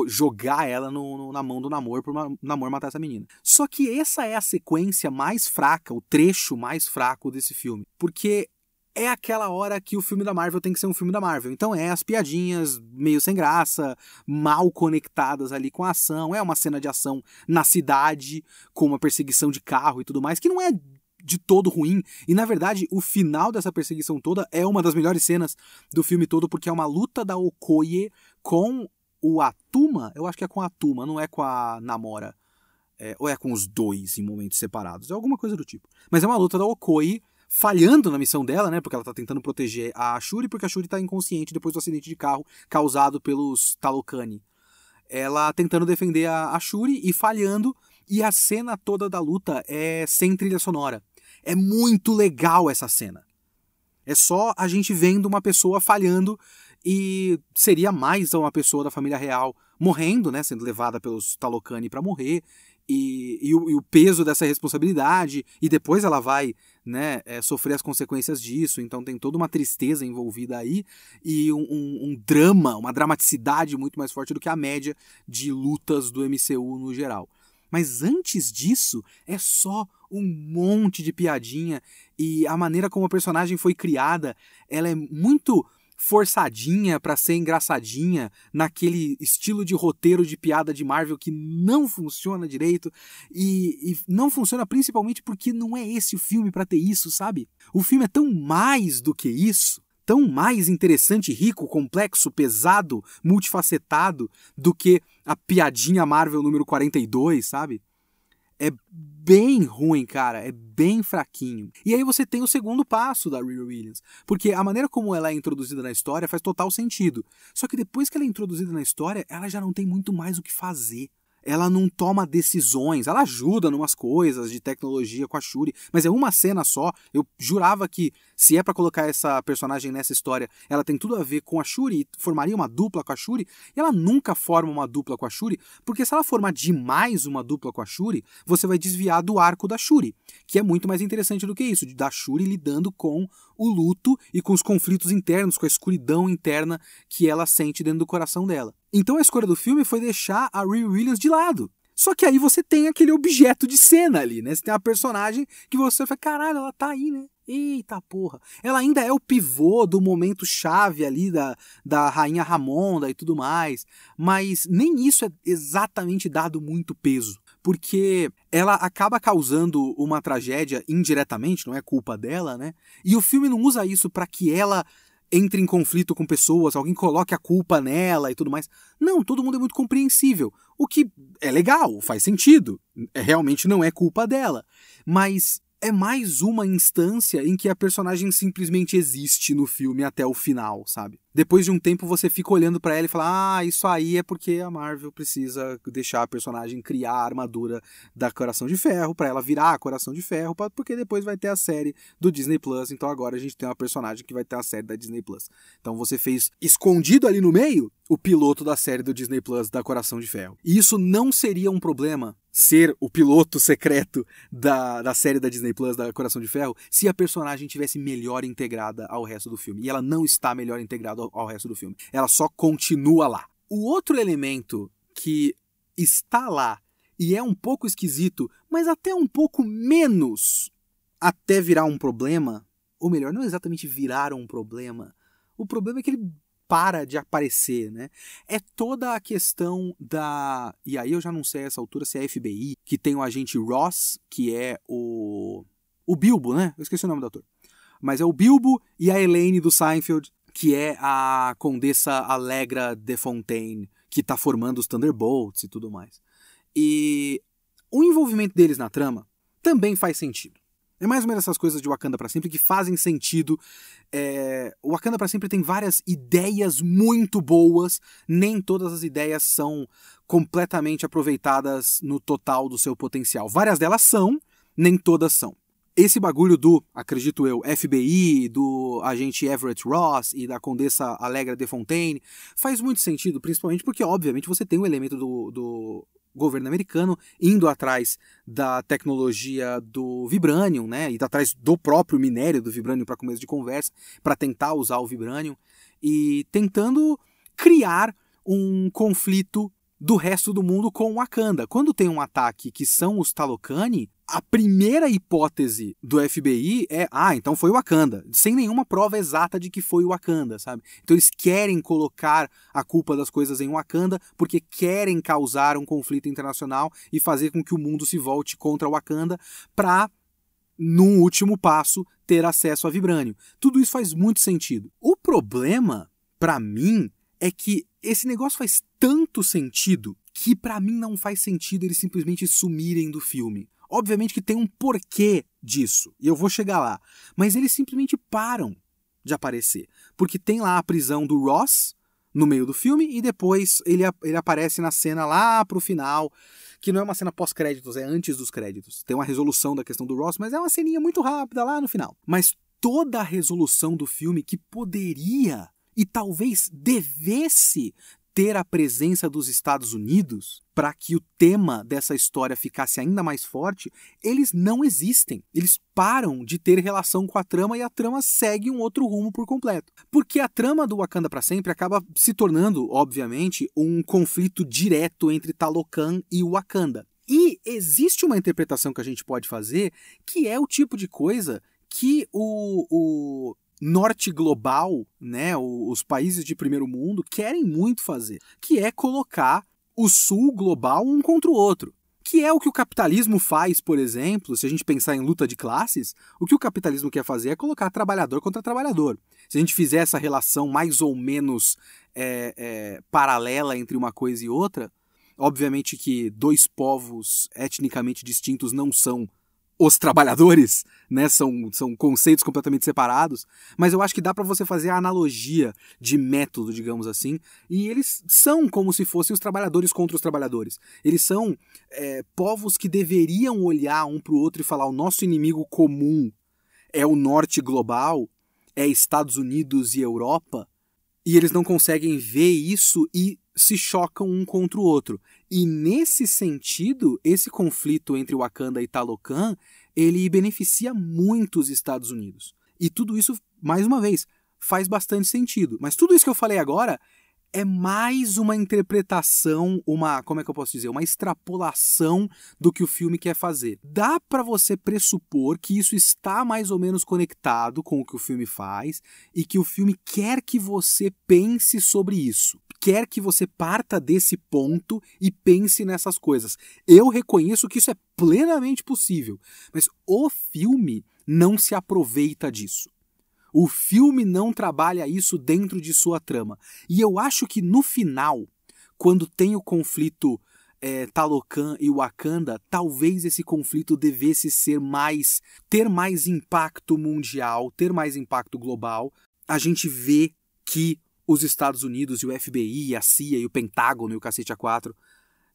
jogar ela no, no, na mão do namoro para o namoro matar essa menina. Só que essa é a sequência mais fraca, o trecho mais fraco desse filme. Porque é aquela hora que o filme da Marvel tem que ser um filme da Marvel. Então é as piadinhas meio sem graça, mal conectadas ali com a ação. É uma cena de ação na cidade, com uma perseguição de carro e tudo mais, que não é de todo ruim. E na verdade, o final dessa perseguição toda é uma das melhores cenas do filme todo, porque é uma luta da Okoye com o Atuma. Eu acho que é com a Atuma, não é com a Namora. É, ou é com os dois em momentos separados. É alguma coisa do tipo. Mas é uma luta da Okoye falhando na missão dela, né? Porque ela tá tentando proteger a Shuri, porque a Shuri tá inconsciente depois do acidente de carro causado pelos Talokani. Ela tentando defender a, a Shuri e falhando, e a cena toda da luta é sem trilha sonora. É muito legal essa cena. É só a gente vendo uma pessoa falhando e seria mais uma pessoa da família real morrendo, né, sendo levada pelos Talocani para morrer, e, e, o, e, o, peso dessa responsabilidade, e depois ela vai né, é, sofrer as consequências disso, então tem toda uma tristeza envolvida aí, e um, um, um, drama, uma dramaticidade muito mais forte do que a média de lutas do MCU no geral. Mas antes disso, é só um monte de piadinha, e a maneira como a personagem foi criada, ela é muito forçadinha para ser engraçadinha, naquele estilo de roteiro de piada de Marvel que não funciona direito e, e não funciona principalmente porque não é esse o filme para ter isso, sabe? O filme é tão mais do que isso, tão mais interessante, rico, complexo, pesado, multifacetado do que a piadinha Marvel número 42, sabe? É bem ruim, cara, é bem fraquinho. E aí você tem o segundo passo da Riri Williams, porque a maneira como ela é introduzida na história faz total sentido. Só que depois que ela é introduzida na história, ela já não tem muito mais o que fazer ela não toma decisões, ela ajuda numas coisas de tecnologia com a Shuri, mas é uma cena só. Eu jurava que se é para colocar essa personagem nessa história, ela tem tudo a ver com a Shuri, formaria uma dupla com a Shuri, e ela nunca forma uma dupla com a Shuri, porque se ela formar demais uma dupla com a Shuri, você vai desviar do arco da Shuri, que é muito mais interessante do que isso, da Shuri lidando com o luto e com os conflitos internos, com a escuridão interna que ela sente dentro do coração dela. Então a escolha do filme foi deixar a Riri Williams de lado. Só que aí você tem aquele objeto de cena ali, né? Você tem a personagem que você fala, caralho, ela tá aí, né? Eita porra. Ela ainda é o pivô do momento chave ali da, da rainha Ramonda e tudo mais. Mas nem isso é exatamente dado muito peso. Porque ela acaba causando uma tragédia indiretamente, não é culpa dela, né? E o filme não usa isso para que ela entre em conflito com pessoas, alguém coloque a culpa nela e tudo mais. Não, todo mundo é muito compreensível. O que é legal, faz sentido. É, realmente não é culpa dela. Mas é mais uma instância em que a personagem simplesmente existe no filme até o final, sabe? Depois de um tempo você fica olhando para ela e fala: "Ah, isso aí é porque a Marvel precisa deixar a personagem criar a armadura da Coração de Ferro para ela virar Coração de Ferro, porque depois vai ter a série do Disney Plus, então agora a gente tem uma personagem que vai ter a série da Disney Plus". Então você fez escondido ali no meio o piloto da série do Disney Plus da Coração de Ferro. E isso não seria um problema ser o piloto secreto da, da série da Disney Plus da Coração de Ferro se a personagem tivesse melhor integrada ao resto do filme. E ela não está melhor integrada ao, ao resto do filme. Ela só continua lá. O outro elemento que está lá e é um pouco esquisito, mas até um pouco menos até virar um problema, ou melhor, não exatamente virar um problema. O problema é que ele para de aparecer, né? É toda a questão da. E aí eu já não sei a essa altura se é FBI, que tem o agente Ross, que é o. O Bilbo, né? Eu esqueci o nome do ator. Mas é o Bilbo e a Elaine do Seinfeld, que é a Condessa Allegra de Fontaine, que tá formando os Thunderbolts e tudo mais. E o envolvimento deles na trama também faz sentido. É mais ou menos essas coisas de Wakanda para sempre que fazem sentido. É... O Wakanda para sempre tem várias ideias muito boas, nem todas as ideias são completamente aproveitadas no total do seu potencial. Várias delas são, nem todas são. Esse bagulho do, acredito eu, FBI, do agente Everett Ross e da Condessa Allegra de Fontaine faz muito sentido, principalmente porque, obviamente, você tem o um elemento do, do governo americano indo atrás da tecnologia do vibranium, né, e atrás do próprio minério do vibranium para começo de conversa, para tentar usar o vibranium e tentando criar um conflito do resto do mundo com Wakanda. Quando tem um ataque que são os Talokani, a primeira hipótese do FBI é, ah, então foi o Wakanda, sem nenhuma prova exata de que foi o Wakanda, sabe? Então eles querem colocar a culpa das coisas em Wakanda porque querem causar um conflito internacional e fazer com que o mundo se volte contra o Wakanda para num último passo ter acesso a vibrânio. Tudo isso faz muito sentido. O problema, para mim, é que esse negócio faz tanto sentido que para mim não faz sentido eles simplesmente sumirem do filme. Obviamente que tem um porquê disso, e eu vou chegar lá, mas eles simplesmente param de aparecer, porque tem lá a prisão do Ross no meio do filme e depois ele, ele aparece na cena lá pro final, que não é uma cena pós-créditos, é antes dos créditos. Tem uma resolução da questão do Ross, mas é uma ceninha muito rápida lá no final. Mas toda a resolução do filme que poderia e talvez devesse ter a presença dos Estados Unidos para que o tema dessa história ficasse ainda mais forte, eles não existem. Eles param de ter relação com a trama e a trama segue um outro rumo por completo. Porque a trama do Wakanda para sempre acaba se tornando, obviamente, um conflito direto entre Talocan e Wakanda. E existe uma interpretação que a gente pode fazer que é o tipo de coisa que o, o norte global, né, os países de primeiro mundo querem muito fazer, que é colocar o sul global um contra o outro. Que é o que o capitalismo faz, por exemplo, se a gente pensar em luta de classes, o que o capitalismo quer fazer é colocar trabalhador contra trabalhador. Se a gente fizer essa relação mais ou menos é, é, paralela entre uma coisa e outra, obviamente que dois povos etnicamente distintos não são os trabalhadores, né? São, são conceitos completamente separados, mas eu acho que dá para você fazer a analogia de método, digamos assim, e eles são como se fossem os trabalhadores contra os trabalhadores. Eles são é, povos que deveriam olhar um para o outro e falar: o nosso inimigo comum é o norte global, é Estados Unidos e Europa, e eles não conseguem ver isso e se chocam um contra o outro. E nesse sentido, esse conflito entre Wakanda e Talocan, ele beneficia muito os Estados Unidos. E tudo isso, mais uma vez, faz bastante sentido. Mas tudo isso que eu falei agora é mais uma interpretação, uma, como é que eu posso dizer, uma extrapolação do que o filme quer fazer. Dá para você pressupor que isso está mais ou menos conectado com o que o filme faz e que o filme quer que você pense sobre isso quer que você parta desse ponto e pense nessas coisas. Eu reconheço que isso é plenamente possível, mas o filme não se aproveita disso. O filme não trabalha isso dentro de sua trama. E eu acho que no final, quando tem o conflito é, Talocan e Wakanda, talvez esse conflito devesse ser mais. ter mais impacto mundial, ter mais impacto global. A gente vê que os Estados Unidos e o FBI, a CIA e o Pentágono e o cacete A4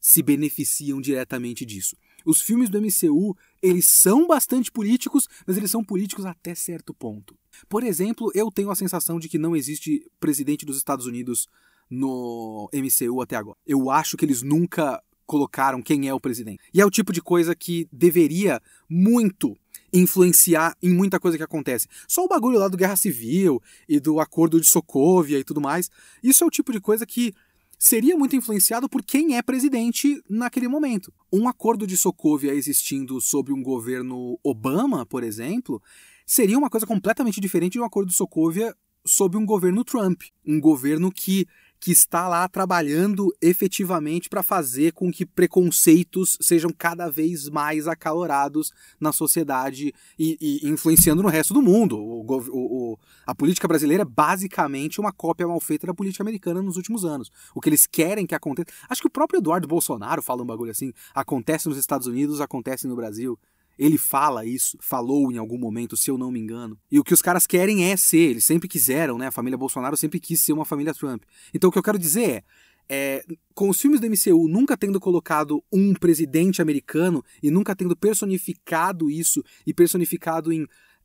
se beneficiam diretamente disso. Os filmes do MCU, eles são bastante políticos, mas eles são políticos até certo ponto. Por exemplo, eu tenho a sensação de que não existe presidente dos Estados Unidos no MCU até agora. Eu acho que eles nunca colocaram quem é o presidente. E é o tipo de coisa que deveria muito influenciar em muita coisa que acontece. Só o bagulho lá do Guerra Civil e do Acordo de Sokovia e tudo mais, isso é o tipo de coisa que seria muito influenciado por quem é presidente naquele momento. Um acordo de Sokovia existindo sob um governo Obama, por exemplo, seria uma coisa completamente diferente de um acordo de Sokovia sob um governo Trump, um governo que que está lá trabalhando efetivamente para fazer com que preconceitos sejam cada vez mais acalorados na sociedade e, e influenciando no resto do mundo. O, o, o, a política brasileira é basicamente uma cópia mal feita da política americana nos últimos anos. O que eles querem que aconteça. Acho que o próprio Eduardo Bolsonaro fala um bagulho assim: acontece nos Estados Unidos, acontece no Brasil. Ele fala isso, falou em algum momento, se eu não me engano. E o que os caras querem é ser, eles sempre quiseram, né? A família Bolsonaro sempre quis ser uma família Trump. Então o que eu quero dizer é, é, com os filmes do MCU nunca tendo colocado um presidente americano e nunca tendo personificado isso e personificado em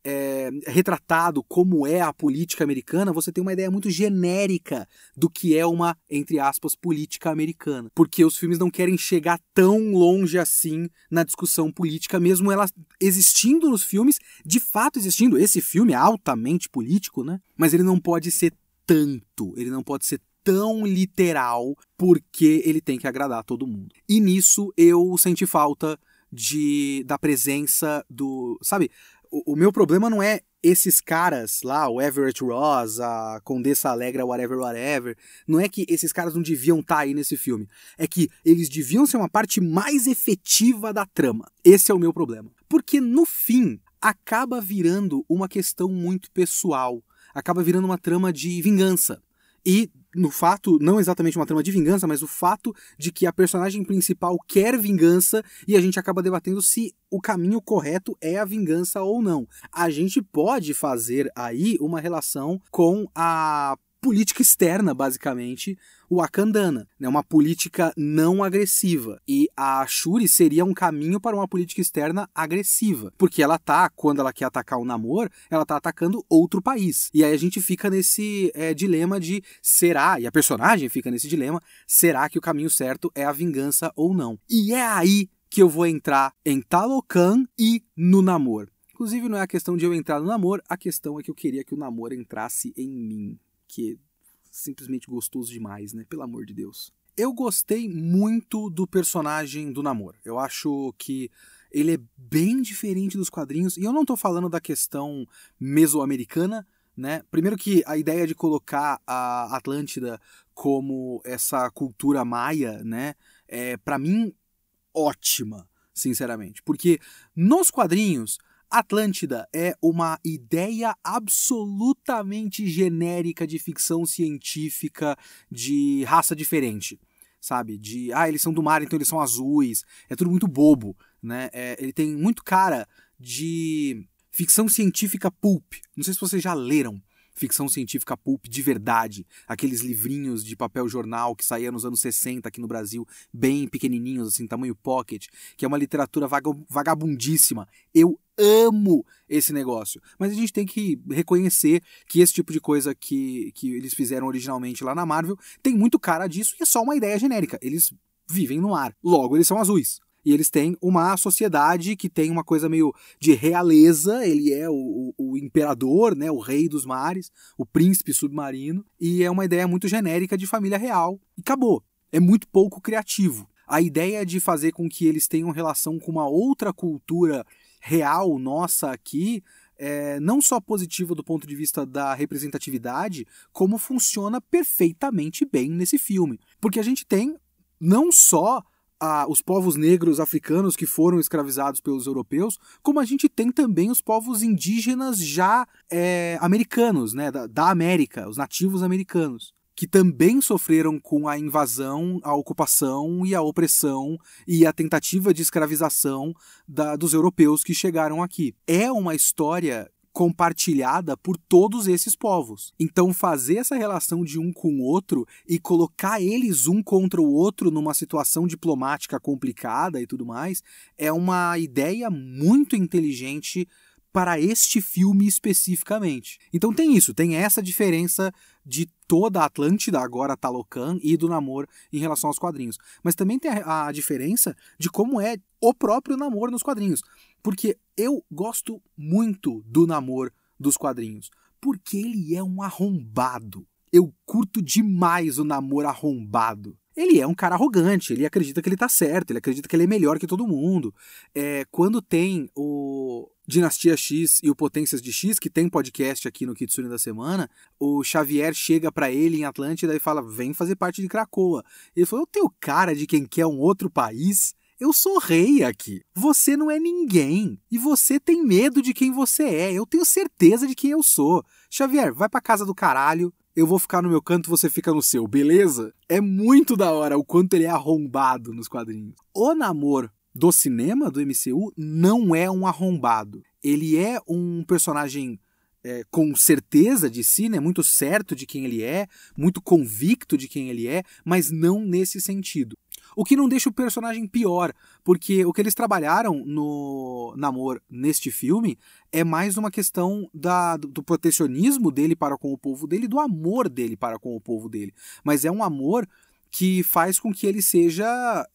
é, retratado como é a política americana, você tem uma ideia muito genérica do que é uma, entre aspas, política americana. Porque os filmes não querem chegar tão longe assim na discussão política, mesmo ela existindo nos filmes, de fato existindo. Esse filme é altamente político, né? Mas ele não pode ser tanto, ele não pode ser tão literal, porque ele tem que agradar todo mundo. E nisso eu senti falta de da presença do, sabe? O, meu problema não é esses caras lá, o Everett Ross, a Condessa Alegra, whatever, whatever, não é que esses caras não deviam estar tá aí nesse filme. É que eles deviam ser uma parte mais efetiva da trama. Esse é o meu problema. Porque no fim, acaba virando uma questão muito pessoal. Acaba virando uma trama de vingança. E no fato, não exatamente uma trama de vingança, mas o fato de que a personagem principal quer vingança e a gente acaba debatendo se o caminho correto é a vingança ou não. A gente pode fazer aí uma relação com a política externa, basicamente, wakandana, né? uma política não agressiva. E a Shuri seria um caminho para uma política externa agressiva, porque ela tá, quando ela quer atacar o Namor, ela tá atacando outro país. E aí a gente fica nesse é, dilema de será, e a personagem fica nesse dilema, será que o caminho certo é a vingança ou não? E é aí que eu vou entrar em Talocan e no Namor. Inclusive, não é a questão de eu entrar no namoro, a questão é que eu queria que o namoro entrasse em mim. Que simplesmente gostoso demais, né? Pelo amor de Deus. Eu gostei muito do personagem do namoro. Eu acho que ele é bem diferente dos quadrinhos. E eu não tô falando da questão mesoamericana, né? Primeiro que a ideia de colocar a Atlântida como essa cultura maia, né? É, para mim, ótima, sinceramente. Porque nos quadrinhos Atlântida é uma ideia absolutamente genérica de ficção científica de raça diferente, sabe? De, ah, eles são do mar, então eles são azuis. É tudo muito bobo, né? É, ele tem muito cara de ficção científica pulp. Não sei se vocês já leram ficção científica pulp de verdade, aqueles livrinhos de papel jornal que saíam nos anos 60 aqui no Brasil, bem pequenininhos, assim, tamanho pocket, que é uma literatura vagabundíssima. Eu amo esse negócio. Mas a gente tem que reconhecer que esse tipo de coisa que, que eles fizeram originalmente lá na Marvel tem muito cara disso e é só uma ideia genérica. Eles vivem no ar. Logo, eles são azuis. E eles têm uma sociedade que tem uma coisa meio de realeza, ele é o, o, o, imperador, né, o rei dos mares, o príncipe submarino, e é uma ideia muito genérica de família real. E acabou. É muito pouco criativo. A ideia de fazer com que eles tenham relação com uma outra cultura real nossa aqui é, não só positiva do ponto de vista da representatividade, como funciona perfeitamente bem nesse filme. Porque a gente tem não só a, os povos negros africanos que foram escravizados pelos europeus, como a gente tem também os povos indígenas já é, americanos, né, da, da América, os nativos americanos que também sofreram com a invasão, a ocupação e a opressão e a tentativa de escravização da, dos europeus que chegaram aqui. É uma história compartilhada por todos esses povos. Então, fazer essa relação de um com o outro e colocar eles um contra o outro numa situação diplomática complicada e tudo mais é uma ideia muito inteligente para este filme especificamente. Então tem isso, tem essa diferença de toda a Atlântida, agora Talocan, e do Namor em relação aos quadrinhos. Mas também tem a, a diferença de como é o próprio Namor nos quadrinhos. Porque eu gosto muito do Namor dos quadrinhos. Porque ele é um arrombado. Eu curto demais o Namor arrombado ele é um cara arrogante, ele acredita que ele tá certo, ele acredita que ele é melhor que todo mundo. É, quando tem o Dinastia X e o Potências de X, que tem podcast aqui no Kitsune da Semana, o Xavier chega para ele em Atlântida e fala: vem fazer parte de Krakoa. Ele falou: eu tenho cara de quem quer um outro país. Eu sou rei aqui. Você não é ninguém. E você tem medo de quem você é. Eu tenho certeza de quem eu sou. Xavier, vai pra casa do caralho eu vou ficar no meu canto, você fica no seu, beleza? É muito da hora o quanto ele é arrombado nos quadrinhos. O Namor do cinema, do MCU, não é um arrombado. Ele é um personagem é, com certeza de si, né? muito certo de quem ele é, muito convicto de quem ele é, mas não nesse sentido. O que não deixa o personagem pior, porque o que eles trabalharam no Namor neste filme é mais uma questão da, do protecionismo dele para com o povo dele, do amor dele para com o povo dele. Mas é um amor que faz com que ele seja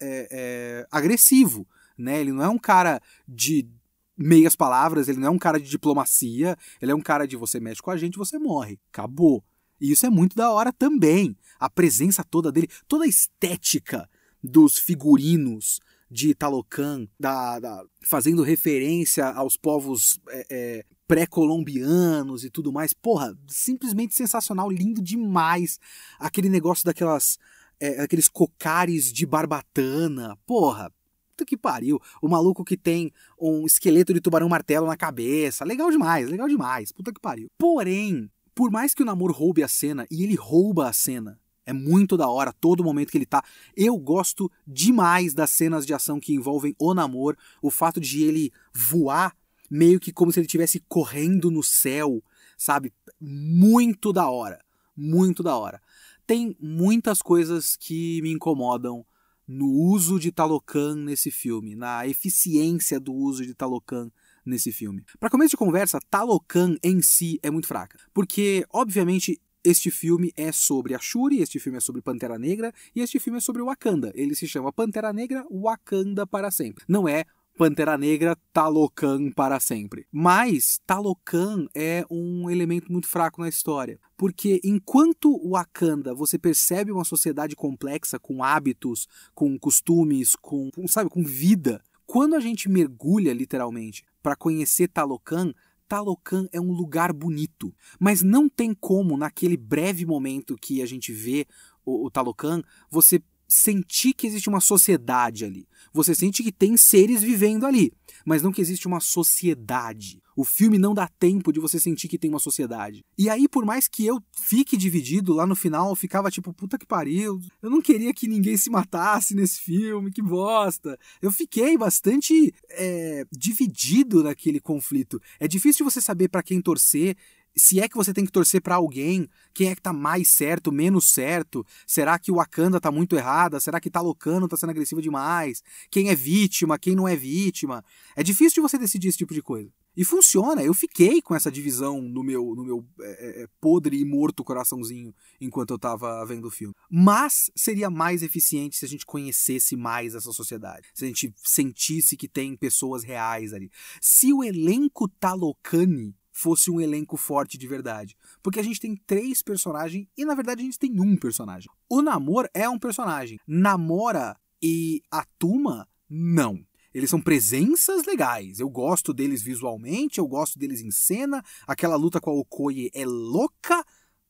é, é, agressivo. Né? Ele não é um cara de meias palavras, ele não é um cara de diplomacia, ele é um cara de você mexe com a gente, você morre. Acabou. E isso é muito da hora também. A presença toda dele, toda a estética dos figurinos de Talocan, da, da, fazendo referência aos povos é, é, pré-colombianos e tudo mais. Porra, simplesmente sensacional, lindo demais. Aquele negócio daquelas. É, aqueles cocares de barbatana. Porra, puta que pariu. O maluco que tem um esqueleto de tubarão martelo na cabeça. Legal demais, legal demais. Puta que pariu. Porém, por mais que o namoro roube a cena, e ele rouba a cena é muito da hora todo momento que ele tá. Eu gosto demais das cenas de ação que envolvem o namoro, o fato de ele voar meio que como se ele estivesse correndo no céu, sabe? Muito da hora. muito da hora. Tem muitas coisas que me incomodam no uso de Talocan nesse filme, na eficiência do uso de Talocan nesse filme. Para começo de conversa, Talocan em si é muito fraca, porque obviamente este filme é sobre a Shuri, este filme é sobre Pantera Negra e este filme é sobre Wakanda. Ele se chama Pantera Negra Wakanda para sempre. Não é Pantera Negra Talocan para sempre. Mas Talocan é um elemento muito fraco na história, porque enquanto Wakanda você percebe uma sociedade complexa com hábitos, com costumes, com, sabe, com vida, quando a gente mergulha literalmente para conhecer Talocan, Talocan é um lugar bonito, mas não tem como naquele breve momento que a gente vê o, o Talocan, você sentir que existe uma sociedade ali. Você sente que tem seres vivendo ali, mas não que existe uma sociedade. O filme não dá tempo de você sentir que tem uma sociedade. E aí, por mais que eu fique dividido, lá no final eu ficava tipo, puta que pariu, eu não queria que ninguém se matasse nesse filme, que bosta. Eu fiquei bastante é, dividido naquele conflito. É difícil você saber para quem torcer se é que você tem que torcer para alguém, quem é que tá mais certo, menos certo? Será que o Wakanda tá muito errada? Será que Talocano tá sendo agressivo demais? Quem é vítima, quem não é vítima? É difícil de você decidir esse tipo de coisa. E funciona, eu fiquei com essa divisão no meu, no meu é, é, podre e morto coraçãozinho enquanto eu tava vendo o filme. Mas seria mais eficiente se a gente conhecesse mais essa sociedade. Se a gente sentisse que tem pessoas reais ali. Se o elenco Talocani fosse um elenco forte de verdade. Porque a gente tem três personagens e na verdade a gente tem um personagem. O Namor é um personagem. Namora e Atuma, não. Eles são presenças legais. Eu gosto deles visualmente, eu gosto deles em cena. Aquela luta com a Okoye é louca,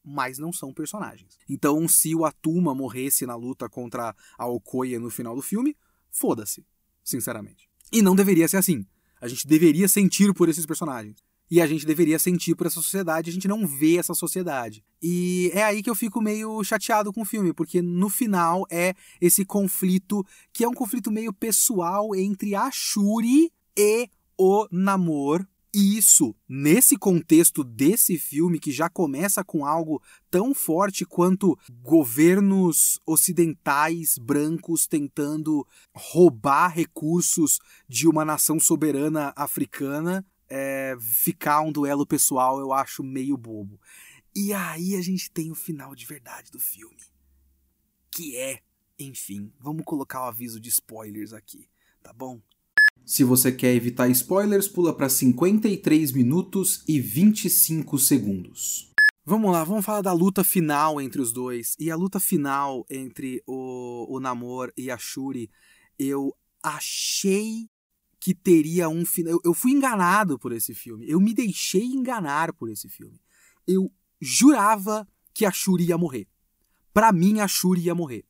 mas não são personagens. Então, se o Atuma morresse na luta contra a Okoye no final do filme, foda-se, sinceramente. E não deveria ser assim. A gente deveria sentir por esses personagens e a gente deveria sentir por essa sociedade, a gente não vê essa sociedade. E é aí que eu fico meio chateado com o filme, porque no final é esse conflito, que é um conflito meio pessoal entre a Shuri e o Namor. E isso, nesse contexto desse filme, que já começa com algo tão forte quanto governos ocidentais brancos tentando roubar recursos de uma nação soberana africana, é, ficar um duelo pessoal eu acho meio bobo. E aí a gente tem o final de verdade do filme. Que é, enfim, vamos colocar o aviso de spoilers aqui, tá bom? Se você quer evitar spoilers, pula para 53 minutos e 25 segundos. Vamos lá, vamos falar da luta final entre os dois. E a luta final entre o, o Namor e a Shuri, eu achei que teria um final. Eu, fui enganado por esse filme. Eu me deixei enganar por esse filme. Eu jurava que a Shuri ia morrer. Pra mim, a Shuri ia morrer.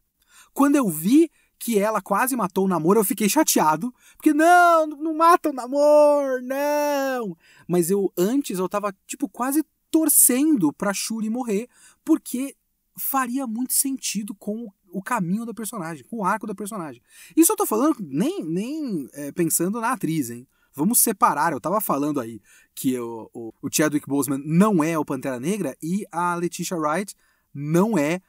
Quando eu vi que ela quase matou o namoro, eu fiquei chateado. Porque não, não mata o namoro, não. Mas eu antes eu tava tipo quase torcendo pra Shuri morrer, porque faria muito sentido com o caminho da personagem, o arco da personagem. Isso eu tô falando nem, nem é, pensando na atriz, hein? Vamos separar. Eu tava falando aí que o, o, o Chadwick Boseman não é o Pantera Negra e a Letitia Wright não é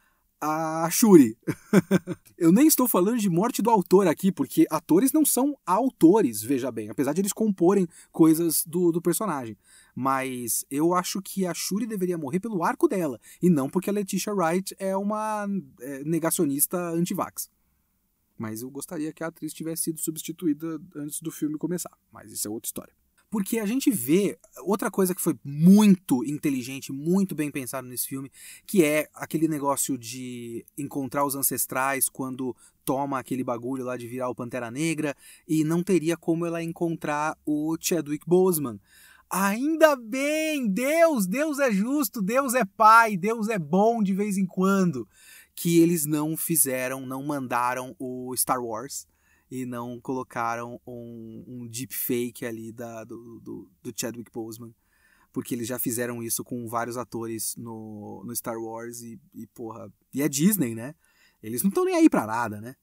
a Shuri. [laughs] eu nem estou falando de morte do autor aqui, porque atores não são autores, veja bem, apesar de eles comporem coisas do, do personagem. Mas eu acho que a Shuri deveria morrer pelo arco dela, e não porque a Letitia Wright é uma é, negacionista anti-vax. Mas eu gostaria que a atriz tivesse sido substituída antes do filme começar. Mas isso é outra história. Porque a gente vê outra coisa que foi muito inteligente, muito bem pensado nesse filme, que é aquele negócio de encontrar os ancestrais quando toma aquele bagulho lá de virar o Pantera Negra e não teria como ela encontrar o Chadwick Boseman. Ainda bem, Deus, Deus é justo, Deus é pai, Deus é bom de vez em quando, que eles não fizeram, não mandaram o Star Wars e não colocaram um, um deepfake ali da, do, do, do, Chadwick Boseman. Porque eles já fizeram isso com vários atores no, no Star Wars e, e, porra. E é Disney, né? Eles não estão nem aí pra nada, né?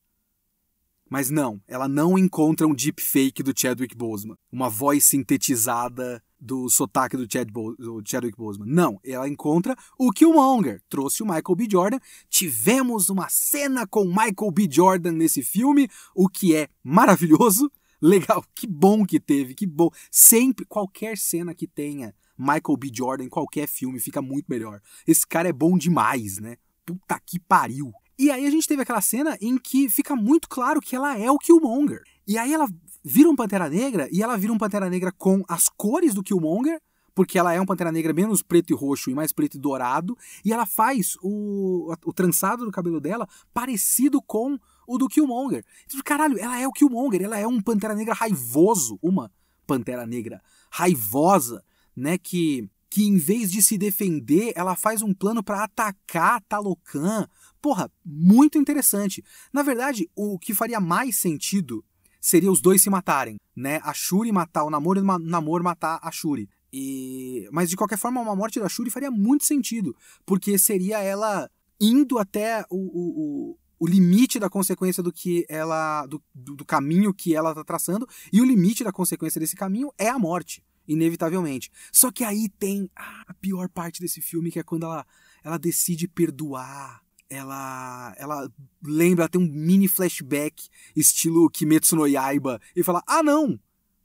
Mas não, ela não encontra um deepfake do Chadwick Boseman. Uma voz sintetizada do sotaque do, Chad Bo do Chadwick Boseman. Não, ela encontra o Killmonger, trouxe o Michael B. Jordan. Tivemos uma cena com Michael B. Jordan nesse filme, o que é maravilhoso. [laughs] Legal, que bom que teve, que bom. Sempre, qualquer cena que tenha Michael B. Jordan em qualquer filme fica muito melhor. Esse cara é bom demais, né? Puta que pariu. E aí a gente teve aquela cena em que fica muito claro que ela é o Killmonger. E aí ela vira um Pantera Negra e ela vira um Pantera Negra com as cores do Killmonger, porque ela é um Pantera Negra menos preto e roxo e mais preto e dourado, e ela faz o, o trançado do cabelo dela parecido com o do Killmonger. Então, caralho, ela é o Killmonger, ela é um Pantera Negra raivoso, uma Pantera Negra raivosa, né, que que em vez de se defender, ela faz um plano para atacar Talocan. Porra, muito interessante. Na verdade, o que faria mais sentido seria os dois se matarem, né? A Shuri matar o Namor e o Namor matar a Shuri. E... Mas de qualquer forma, uma morte da Shuri faria muito sentido, porque seria ela indo até o, o, o limite da consequência do que ela. do, do caminho que ela está traçando, e o limite da consequência desse caminho é a morte, inevitavelmente. Só que aí tem a pior parte desse filme, que é quando ela, ela decide perdoar ela ela lembra, tem um mini flashback estilo Kimetsu no Yaiba e fala: "Ah, não,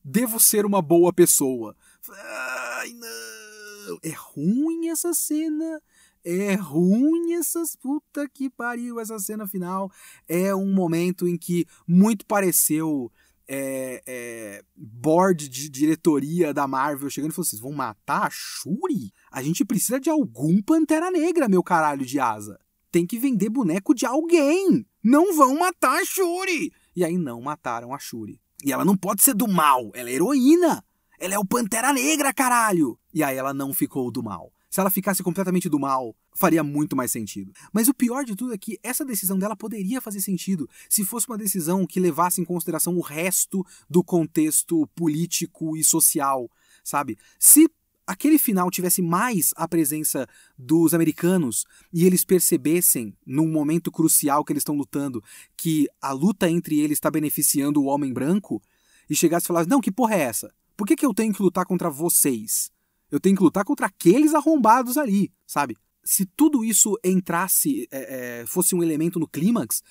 devo ser uma boa pessoa". Ai, não. É ruim essa cena. É ruim essas puta que pariu essa cena final. É um momento em que muito pareceu é, é, board de diretoria da Marvel chegando e falou: vocês vão matar a Shuri? A gente precisa de algum Pantera Negra, meu caralho de asa tem que vender boneco de alguém. Não vão matar a Shuri. E aí não mataram a Shuri. E ela não pode ser do mal, ela é heroína. Ela é o Pantera Negra, caralho. E aí ela não ficou do mal. Se ela ficasse completamente do mal, faria muito mais sentido. Mas o pior de tudo é que essa decisão dela poderia fazer sentido se fosse uma decisão que levasse em consideração o resto do contexto político e social, sabe? Se aquele final tivesse mais a presença dos americanos e eles percebessem, num momento crucial que eles estão lutando, que a luta entre eles está beneficiando o homem branco, e chegasse e falasse: Não, que porra é essa? Por que, que eu tenho que lutar contra vocês? Eu tenho que lutar contra aqueles arrombados ali, sabe? Se tudo isso entrasse, é, é, fosse um elemento no clímax,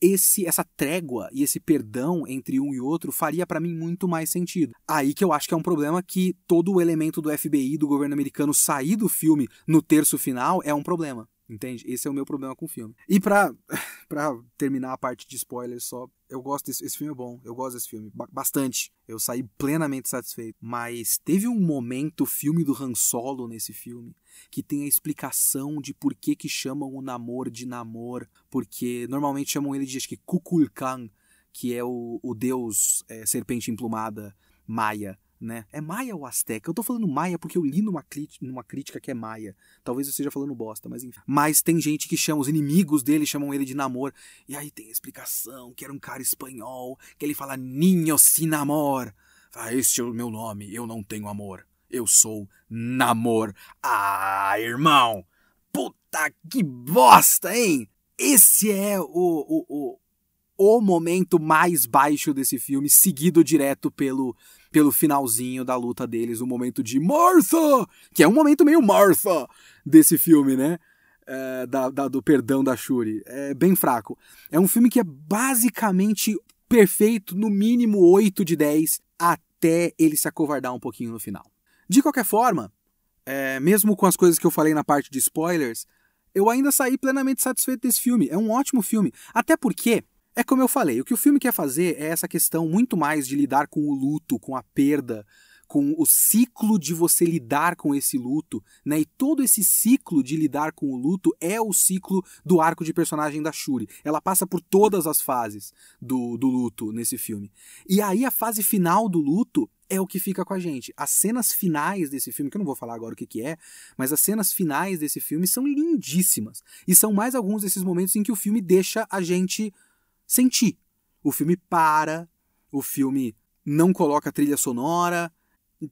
esse essa trégua e esse perdão entre um e outro faria para mim muito mais sentido. Aí que eu acho que é um problema que todo o elemento do FBI do governo americano sair do filme no terço final é um problema. Entende? Esse é o meu problema com o filme. E pra, [laughs] pra terminar a parte de spoilers só, eu gosto desse esse filme é bom, eu gosto desse filme bastante. Eu saí plenamente satisfeito. Mas teve um momento filme do Han Solo nesse filme que tem a explicação de por que que chamam o Namor de Namor, porque normalmente chamam ele de acho que Kukulkan, que é o, o deus é, serpente emplumada maia né? É maia ou asteca? Eu tô falando maia porque eu li numa, numa crítica que é maia. Talvez eu esteja falando bosta, mas enfim. Mas tem gente que chama, os inimigos dele chamam ele de namor. E aí tem a explicação que era um cara espanhol, que ele fala Ninho sin amor. Ah, este é o meu nome, eu não tenho amor. Eu sou namor. Ah, irmão! Puta que bosta, hein? Esse é o, o, o, o momento mais baixo desse filme, seguido direto pelo pelo finalzinho da luta deles, o momento de Martha, que é um momento meio Martha desse filme, né? É, da, da, do perdão da Shuri. É bem fraco. É um filme que é basicamente perfeito, no mínimo 8 de 10, até ele se acovardar um pouquinho no final. De qualquer forma, é, mesmo com as coisas que eu falei na parte de spoilers, eu ainda saí plenamente satisfeito desse filme. É um ótimo filme. Até porque é como eu falei, o que o filme quer fazer é essa questão muito mais de lidar com o luto, com a perda, com o ciclo de você lidar com esse luto, né? E todo esse ciclo de lidar com o luto é o ciclo do arco de personagem da Shuri. Ela passa por todas as fases do, do luto nesse filme. E aí a fase final do luto é o que fica com a gente. As cenas finais desse filme, que eu não vou falar agora o que, que é, mas as cenas finais desse filme são lindíssimas. E são mais alguns desses momentos em que o filme deixa a gente sentir. O filme para, o filme não coloca trilha sonora,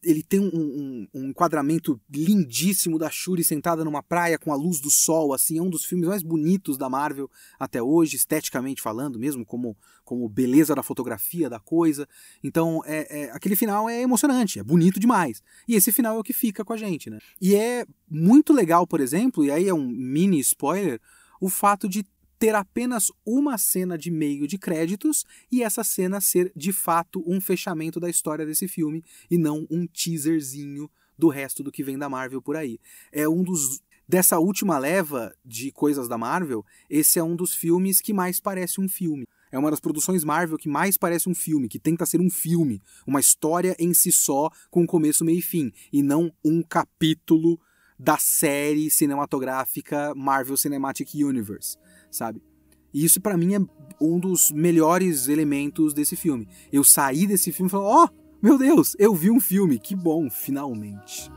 ele tem um, um, um, enquadramento lindíssimo da Shuri sentada numa praia com a luz do sol, assim, é um dos filmes mais bonitos da Marvel até hoje, esteticamente falando, mesmo como, como beleza da fotografia da coisa. Então, é, é, aquele final é emocionante, é bonito demais. E esse final é o que fica com a gente, né? E é muito legal, por exemplo, e aí é um mini spoiler, o fato de ter apenas uma cena de meio de créditos e essa cena ser de fato um fechamento da história desse filme e não um teaserzinho do resto do que vem da Marvel por aí. É um dos dessa última leva de coisas da Marvel, esse é um dos filmes que mais parece um filme. É uma das produções Marvel que mais parece um filme, que tenta ser um filme, uma história em si só, com começo, meio e fim, e não um capítulo da série cinematográfica Marvel Cinematic Universe sabe? E isso para mim é um dos melhores elementos desse filme. Eu saí desse filme e falei: "Ó, oh, meu Deus, eu vi um filme, que bom, finalmente".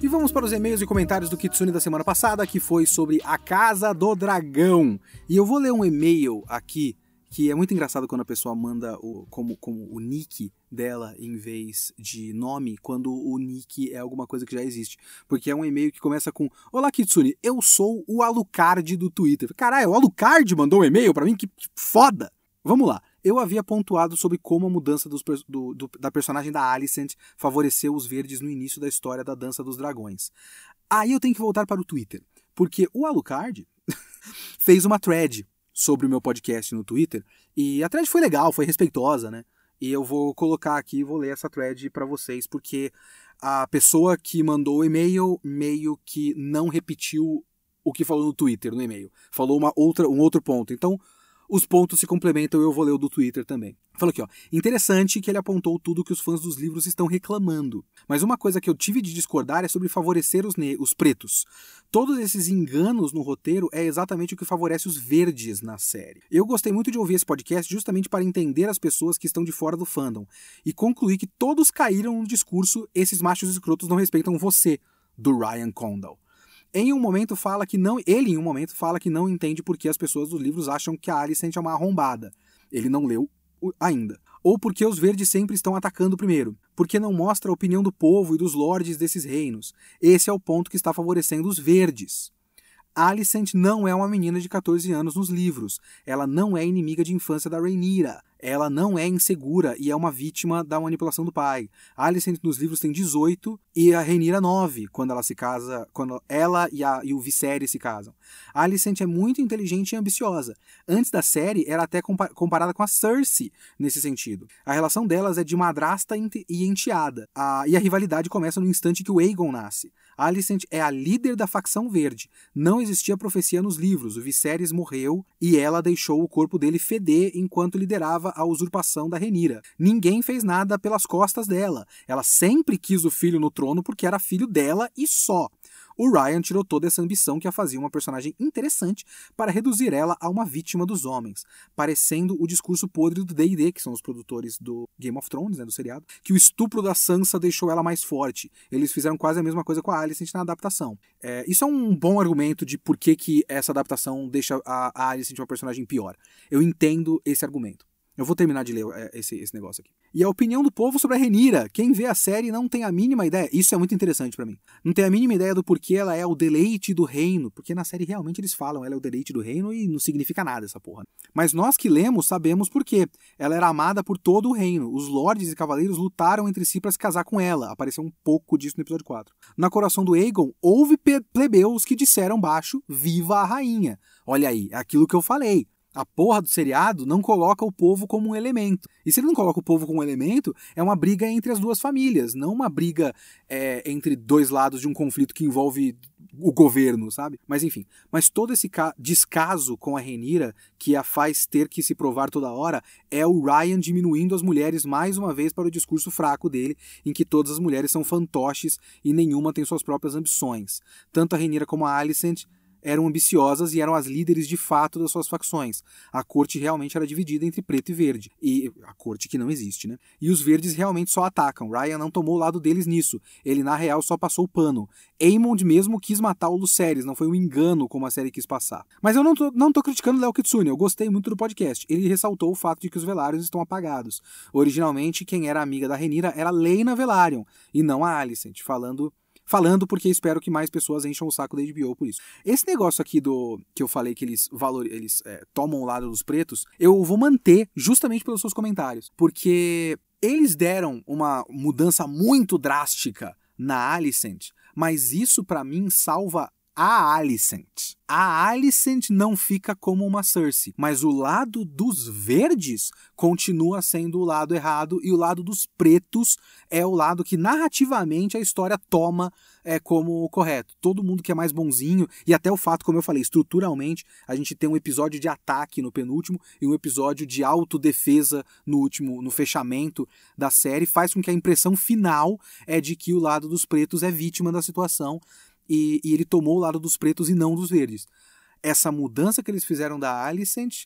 E vamos para os e-mails e comentários do Kitsune da semana passada, que foi sobre a Casa do Dragão. E eu vou ler um e-mail aqui que é muito engraçado quando a pessoa manda o, como, como o nick dela em vez de nome, quando o nick é alguma coisa que já existe. Porque é um e-mail que começa com Olá Kitsune, eu sou o Alucard do Twitter. Caralho, o Alucard mandou um e-mail para mim? Que, que, foda! Vamos lá. Eu havia pontuado sobre como a mudança dos, do, do, da personagem da Alicent favoreceu os verdes no início da história da Dança dos Dragões. Aí eu tenho que voltar para o Twitter, porque o Alucard [laughs] fez uma thread sobre o meu podcast no Twitter. E a thread foi legal, foi respeitosa, né? E eu vou colocar aqui, vou ler essa thread para vocês, porque a pessoa que mandou o e-mail meio que não repetiu o que falou no Twitter, no e-mail. Falou uma outra, um outro ponto. Então, os pontos se complementam e eu vou ler o do Twitter também. Falou aqui, ó. Interessante que ele apontou tudo que os fãs dos livros estão reclamando. Mas uma coisa que eu tive de discordar é sobre favorecer os, os pretos. Todos esses enganos no roteiro é exatamente o que favorece os verdes na série. Eu gostei muito de ouvir esse podcast justamente para entender as pessoas que estão de fora do fandom e concluir que todos caíram no discurso esses machos escrotos não respeitam você, do Ryan Condal. Em um momento fala que não, ele em um momento fala que não entende por que as pessoas dos livros acham que a Alicent é uma arrombada. Ele não leu ainda. Ou porque os verdes sempre estão atacando primeiro. Porque não mostra a opinião do povo e dos lordes desses reinos. Esse é o ponto que está favorecendo os verdes. Alicent não é uma menina de 14 anos nos livros. Ela não é inimiga de infância da Rhaenyra ela não é insegura e é uma vítima da manipulação do pai. Alicent nos livros tem 18 e a Renira 9, quando ela se casa, quando ela e, a, e o Viserys se casam. Alicent é muito inteligente e ambiciosa. Antes da série, era até comparada com a Cersei nesse sentido. A relação delas é de madrasta e enteada. A, e a rivalidade começa no instante que o Aegon nasce. Alicent é a líder da facção verde. Não existia profecia nos livros. O Viserys morreu e ela deixou o corpo dele feder enquanto liderava a usurpação da Renira. Ninguém fez nada pelas costas dela. Ela sempre quis o filho no trono porque era filho dela e só. O Ryan tirou toda essa ambição que a fazia uma personagem interessante para reduzir ela a uma vítima dos homens, parecendo o discurso podre do D&D, que são os produtores do Game of Thrones, né, do seriado, que o estupro da Sansa deixou ela mais forte. Eles fizeram quase a mesma coisa com a Alicent na adaptação. É, isso é um bom argumento de por que, que essa adaptação deixa a, a Alicent uma personagem pior. Eu entendo esse argumento. Eu vou terminar de ler é, esse, esse negócio aqui. E a opinião do povo sobre a Renira. Quem vê a série não tem a mínima ideia. Isso é muito interessante para mim. Não tem a mínima ideia do porquê ela é o deleite do reino. Porque na série realmente eles falam ela é o deleite do reino e não significa nada essa porra. Mas nós que lemos sabemos por quê. Ela era amada por todo o reino. Os lordes e cavaleiros lutaram entre si para se casar com ela. Apareceu um pouco disso no episódio 4. Na coração do Aegon, houve plebeus que disseram baixo: Viva a rainha! Olha aí, é aquilo que eu falei a porra do seriado não coloca o povo como um elemento. E se ele não coloca o povo como um elemento, é uma briga entre as duas famílias, não uma briga é, entre dois lados de um conflito que envolve o governo, sabe? Mas enfim. Mas todo esse descaso com a Renira, que a faz ter que se provar toda hora, é o Ryan diminuindo as mulheres mais uma vez para o discurso fraco dele, em que todas as mulheres são fantoches e nenhuma tem suas próprias ambições. Tanto a Renira como a Alicent eram ambiciosas e eram as líderes de fato das suas facções. A corte realmente era dividida entre preto e verde. E a corte que não existe, né? E os verdes realmente só atacam. Ryan não tomou o lado deles nisso. Ele, na real, só passou o pano. Aemond mesmo quis matar o Lucerys, não foi um engano como a série quis passar. Mas eu não tô, não tô criticando Léo Kitsune, eu gostei muito do podcast. Ele ressaltou o fato de que os Velários estão apagados. Originalmente, quem era amiga da Renira era Lena Velaryon, e não a Alicent, falando falando porque espero que mais pessoas encham o saco da HBO por isso. Esse negócio aqui do que eu falei que eles valor, eles é, tomam o lado dos pretos, eu vou manter justamente pelos seus comentários, porque eles deram uma mudança muito drástica na Alicent, mas isso para mim salva a Alicent. A Alicent não fica como uma Cersei, mas o lado dos verdes continua sendo o lado errado e o lado dos pretos é o lado que narrativamente a história toma é, como correto. Todo mundo que é mais bonzinho e até o fato, como eu falei, estruturalmente a gente tem um episódio de ataque no penúltimo e um episódio de autodefesa no último, no fechamento da série, faz com que a impressão final é de que o lado dos pretos é vítima da situação e, e ele tomou o lado dos pretos e não dos verdes essa mudança que eles fizeram da Alicent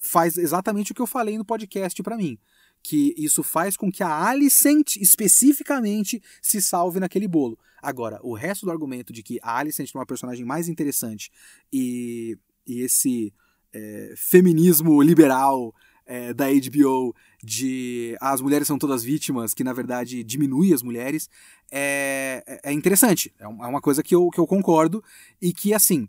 faz exatamente o que eu falei no podcast para mim. Que isso faz com que a Alicent especificamente se salve naquele bolo. Agora, o resto do argumento de que a Alicent é uma personagem mais interessante e, e esse é, feminismo liberal é, da HBO de as mulheres são todas vítimas, que na verdade diminui as mulheres, é, é, é interessante. É, é uma coisa que eu, que eu concordo e que, assim,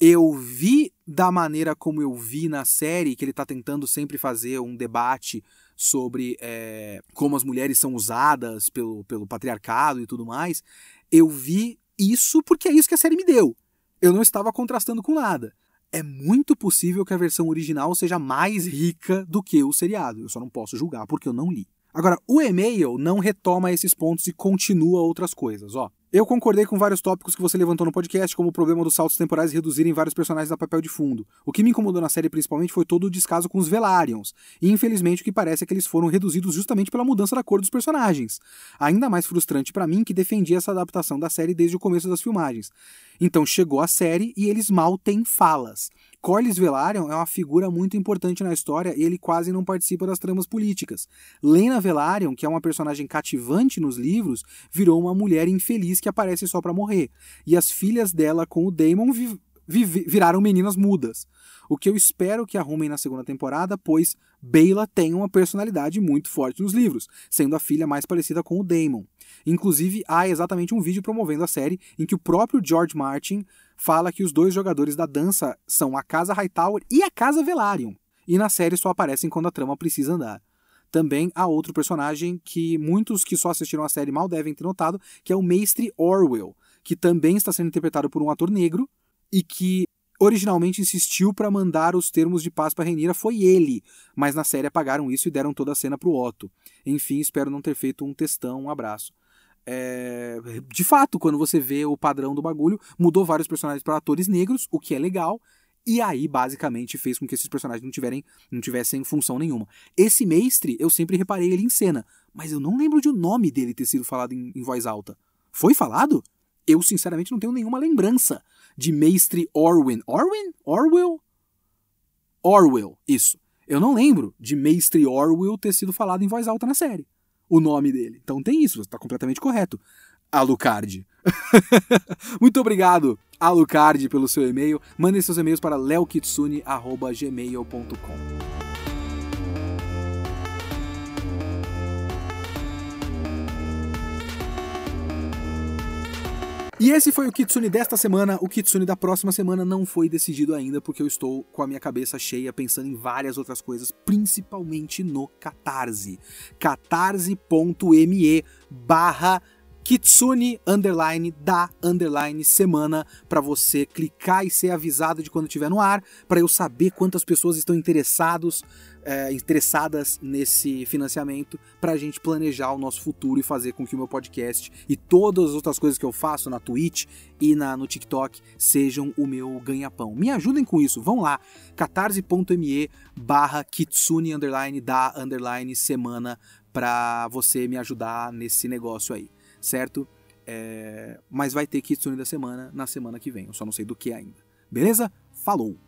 eu vi da maneira como eu vi na série, que ele está tentando sempre fazer um debate sobre é, como as mulheres são usadas pelo, pelo patriarcado e tudo mais, eu vi isso porque é isso que a série me deu. Eu não estava contrastando com nada é muito possível que a versão original seja mais rica do que o seriado. Eu só não posso julgar porque eu não li. Agora, o e-mail não retoma esses pontos e continua outras coisas, ó. Eu concordei com vários tópicos que você levantou no podcast, como o problema dos saltos temporais reduzirem vários personagens a papel de fundo. O que me incomodou na série principalmente foi todo o descaso com os Velaryon, e infelizmente o que parece é que eles foram reduzidos justamente pela mudança da cor dos personagens. Ainda mais frustrante para mim que defendi essa adaptação da série desde o começo das filmagens. Então chegou a série e eles mal têm falas. Corlys Velaryon é uma figura muito importante na história e ele quase não participa das tramas políticas. Lena Velaryon, que é uma personagem cativante nos livros, virou uma mulher infeliz que aparece só para morrer. E as filhas dela com o Daemon vi vi viraram meninas mudas. O que eu espero que arrumem na segunda temporada, pois Beyla tem uma personalidade muito forte nos livros, sendo a filha mais parecida com o Daemon. Inclusive, há exatamente um vídeo promovendo a série em que o próprio George Martin fala que os dois jogadores da dança são a Casa Hightower e a Casa Velaryon, e na série só aparecem quando a trama precisa andar. Também há outro personagem que muitos que só assistiram a série mal devem ter notado, que é o Mestre Orwell, que também está sendo interpretado por um ator negro e que originalmente insistiu para mandar os termos de paz para Renira foi ele, mas na série apagaram isso e deram toda a cena para o Otto. Enfim, espero não ter feito um textão, um abraço. É... De fato, quando você vê o padrão do bagulho, mudou vários personagens para atores negros, o que é legal, e aí basicamente fez com que esses personagens não, tiverem, não tivessem função nenhuma. Esse mestre, eu sempre reparei ele em cena, mas eu não lembro de o nome dele ter sido falado em, em voz alta. Foi falado? Eu sinceramente não tenho nenhuma lembrança de mestre Orwin. Orwin? Orwell? Orwell, isso. Eu não lembro de mestre Orwell ter sido falado em voz alta na série o nome dele. Então tem isso, está completamente correto. Alucard. [laughs] Muito obrigado, Alucard, pelo seu e-mail. Mandem seus e-mails para leokitsune.gmail.com. E esse foi o Kitsune desta semana. O Kitsune da próxima semana não foi decidido ainda, porque eu estou com a minha cabeça cheia pensando em várias outras coisas, principalmente no Catarse. catarse.me barra Kitsune underline da underline semana para você clicar e ser avisado de quando estiver no ar, para eu saber quantas pessoas estão interessados é, interessadas nesse financiamento para a gente planejar o nosso futuro e fazer com que o meu podcast e todas as outras coisas que eu faço na Twitch e na, no TikTok sejam o meu ganha-pão. Me ajudem com isso, vão lá, catarse.me barra kitsune underline da underline semana para você me ajudar nesse negócio aí, certo? É... Mas vai ter Kitsune da semana na semana que vem. Eu só não sei do que ainda. Beleza? Falou!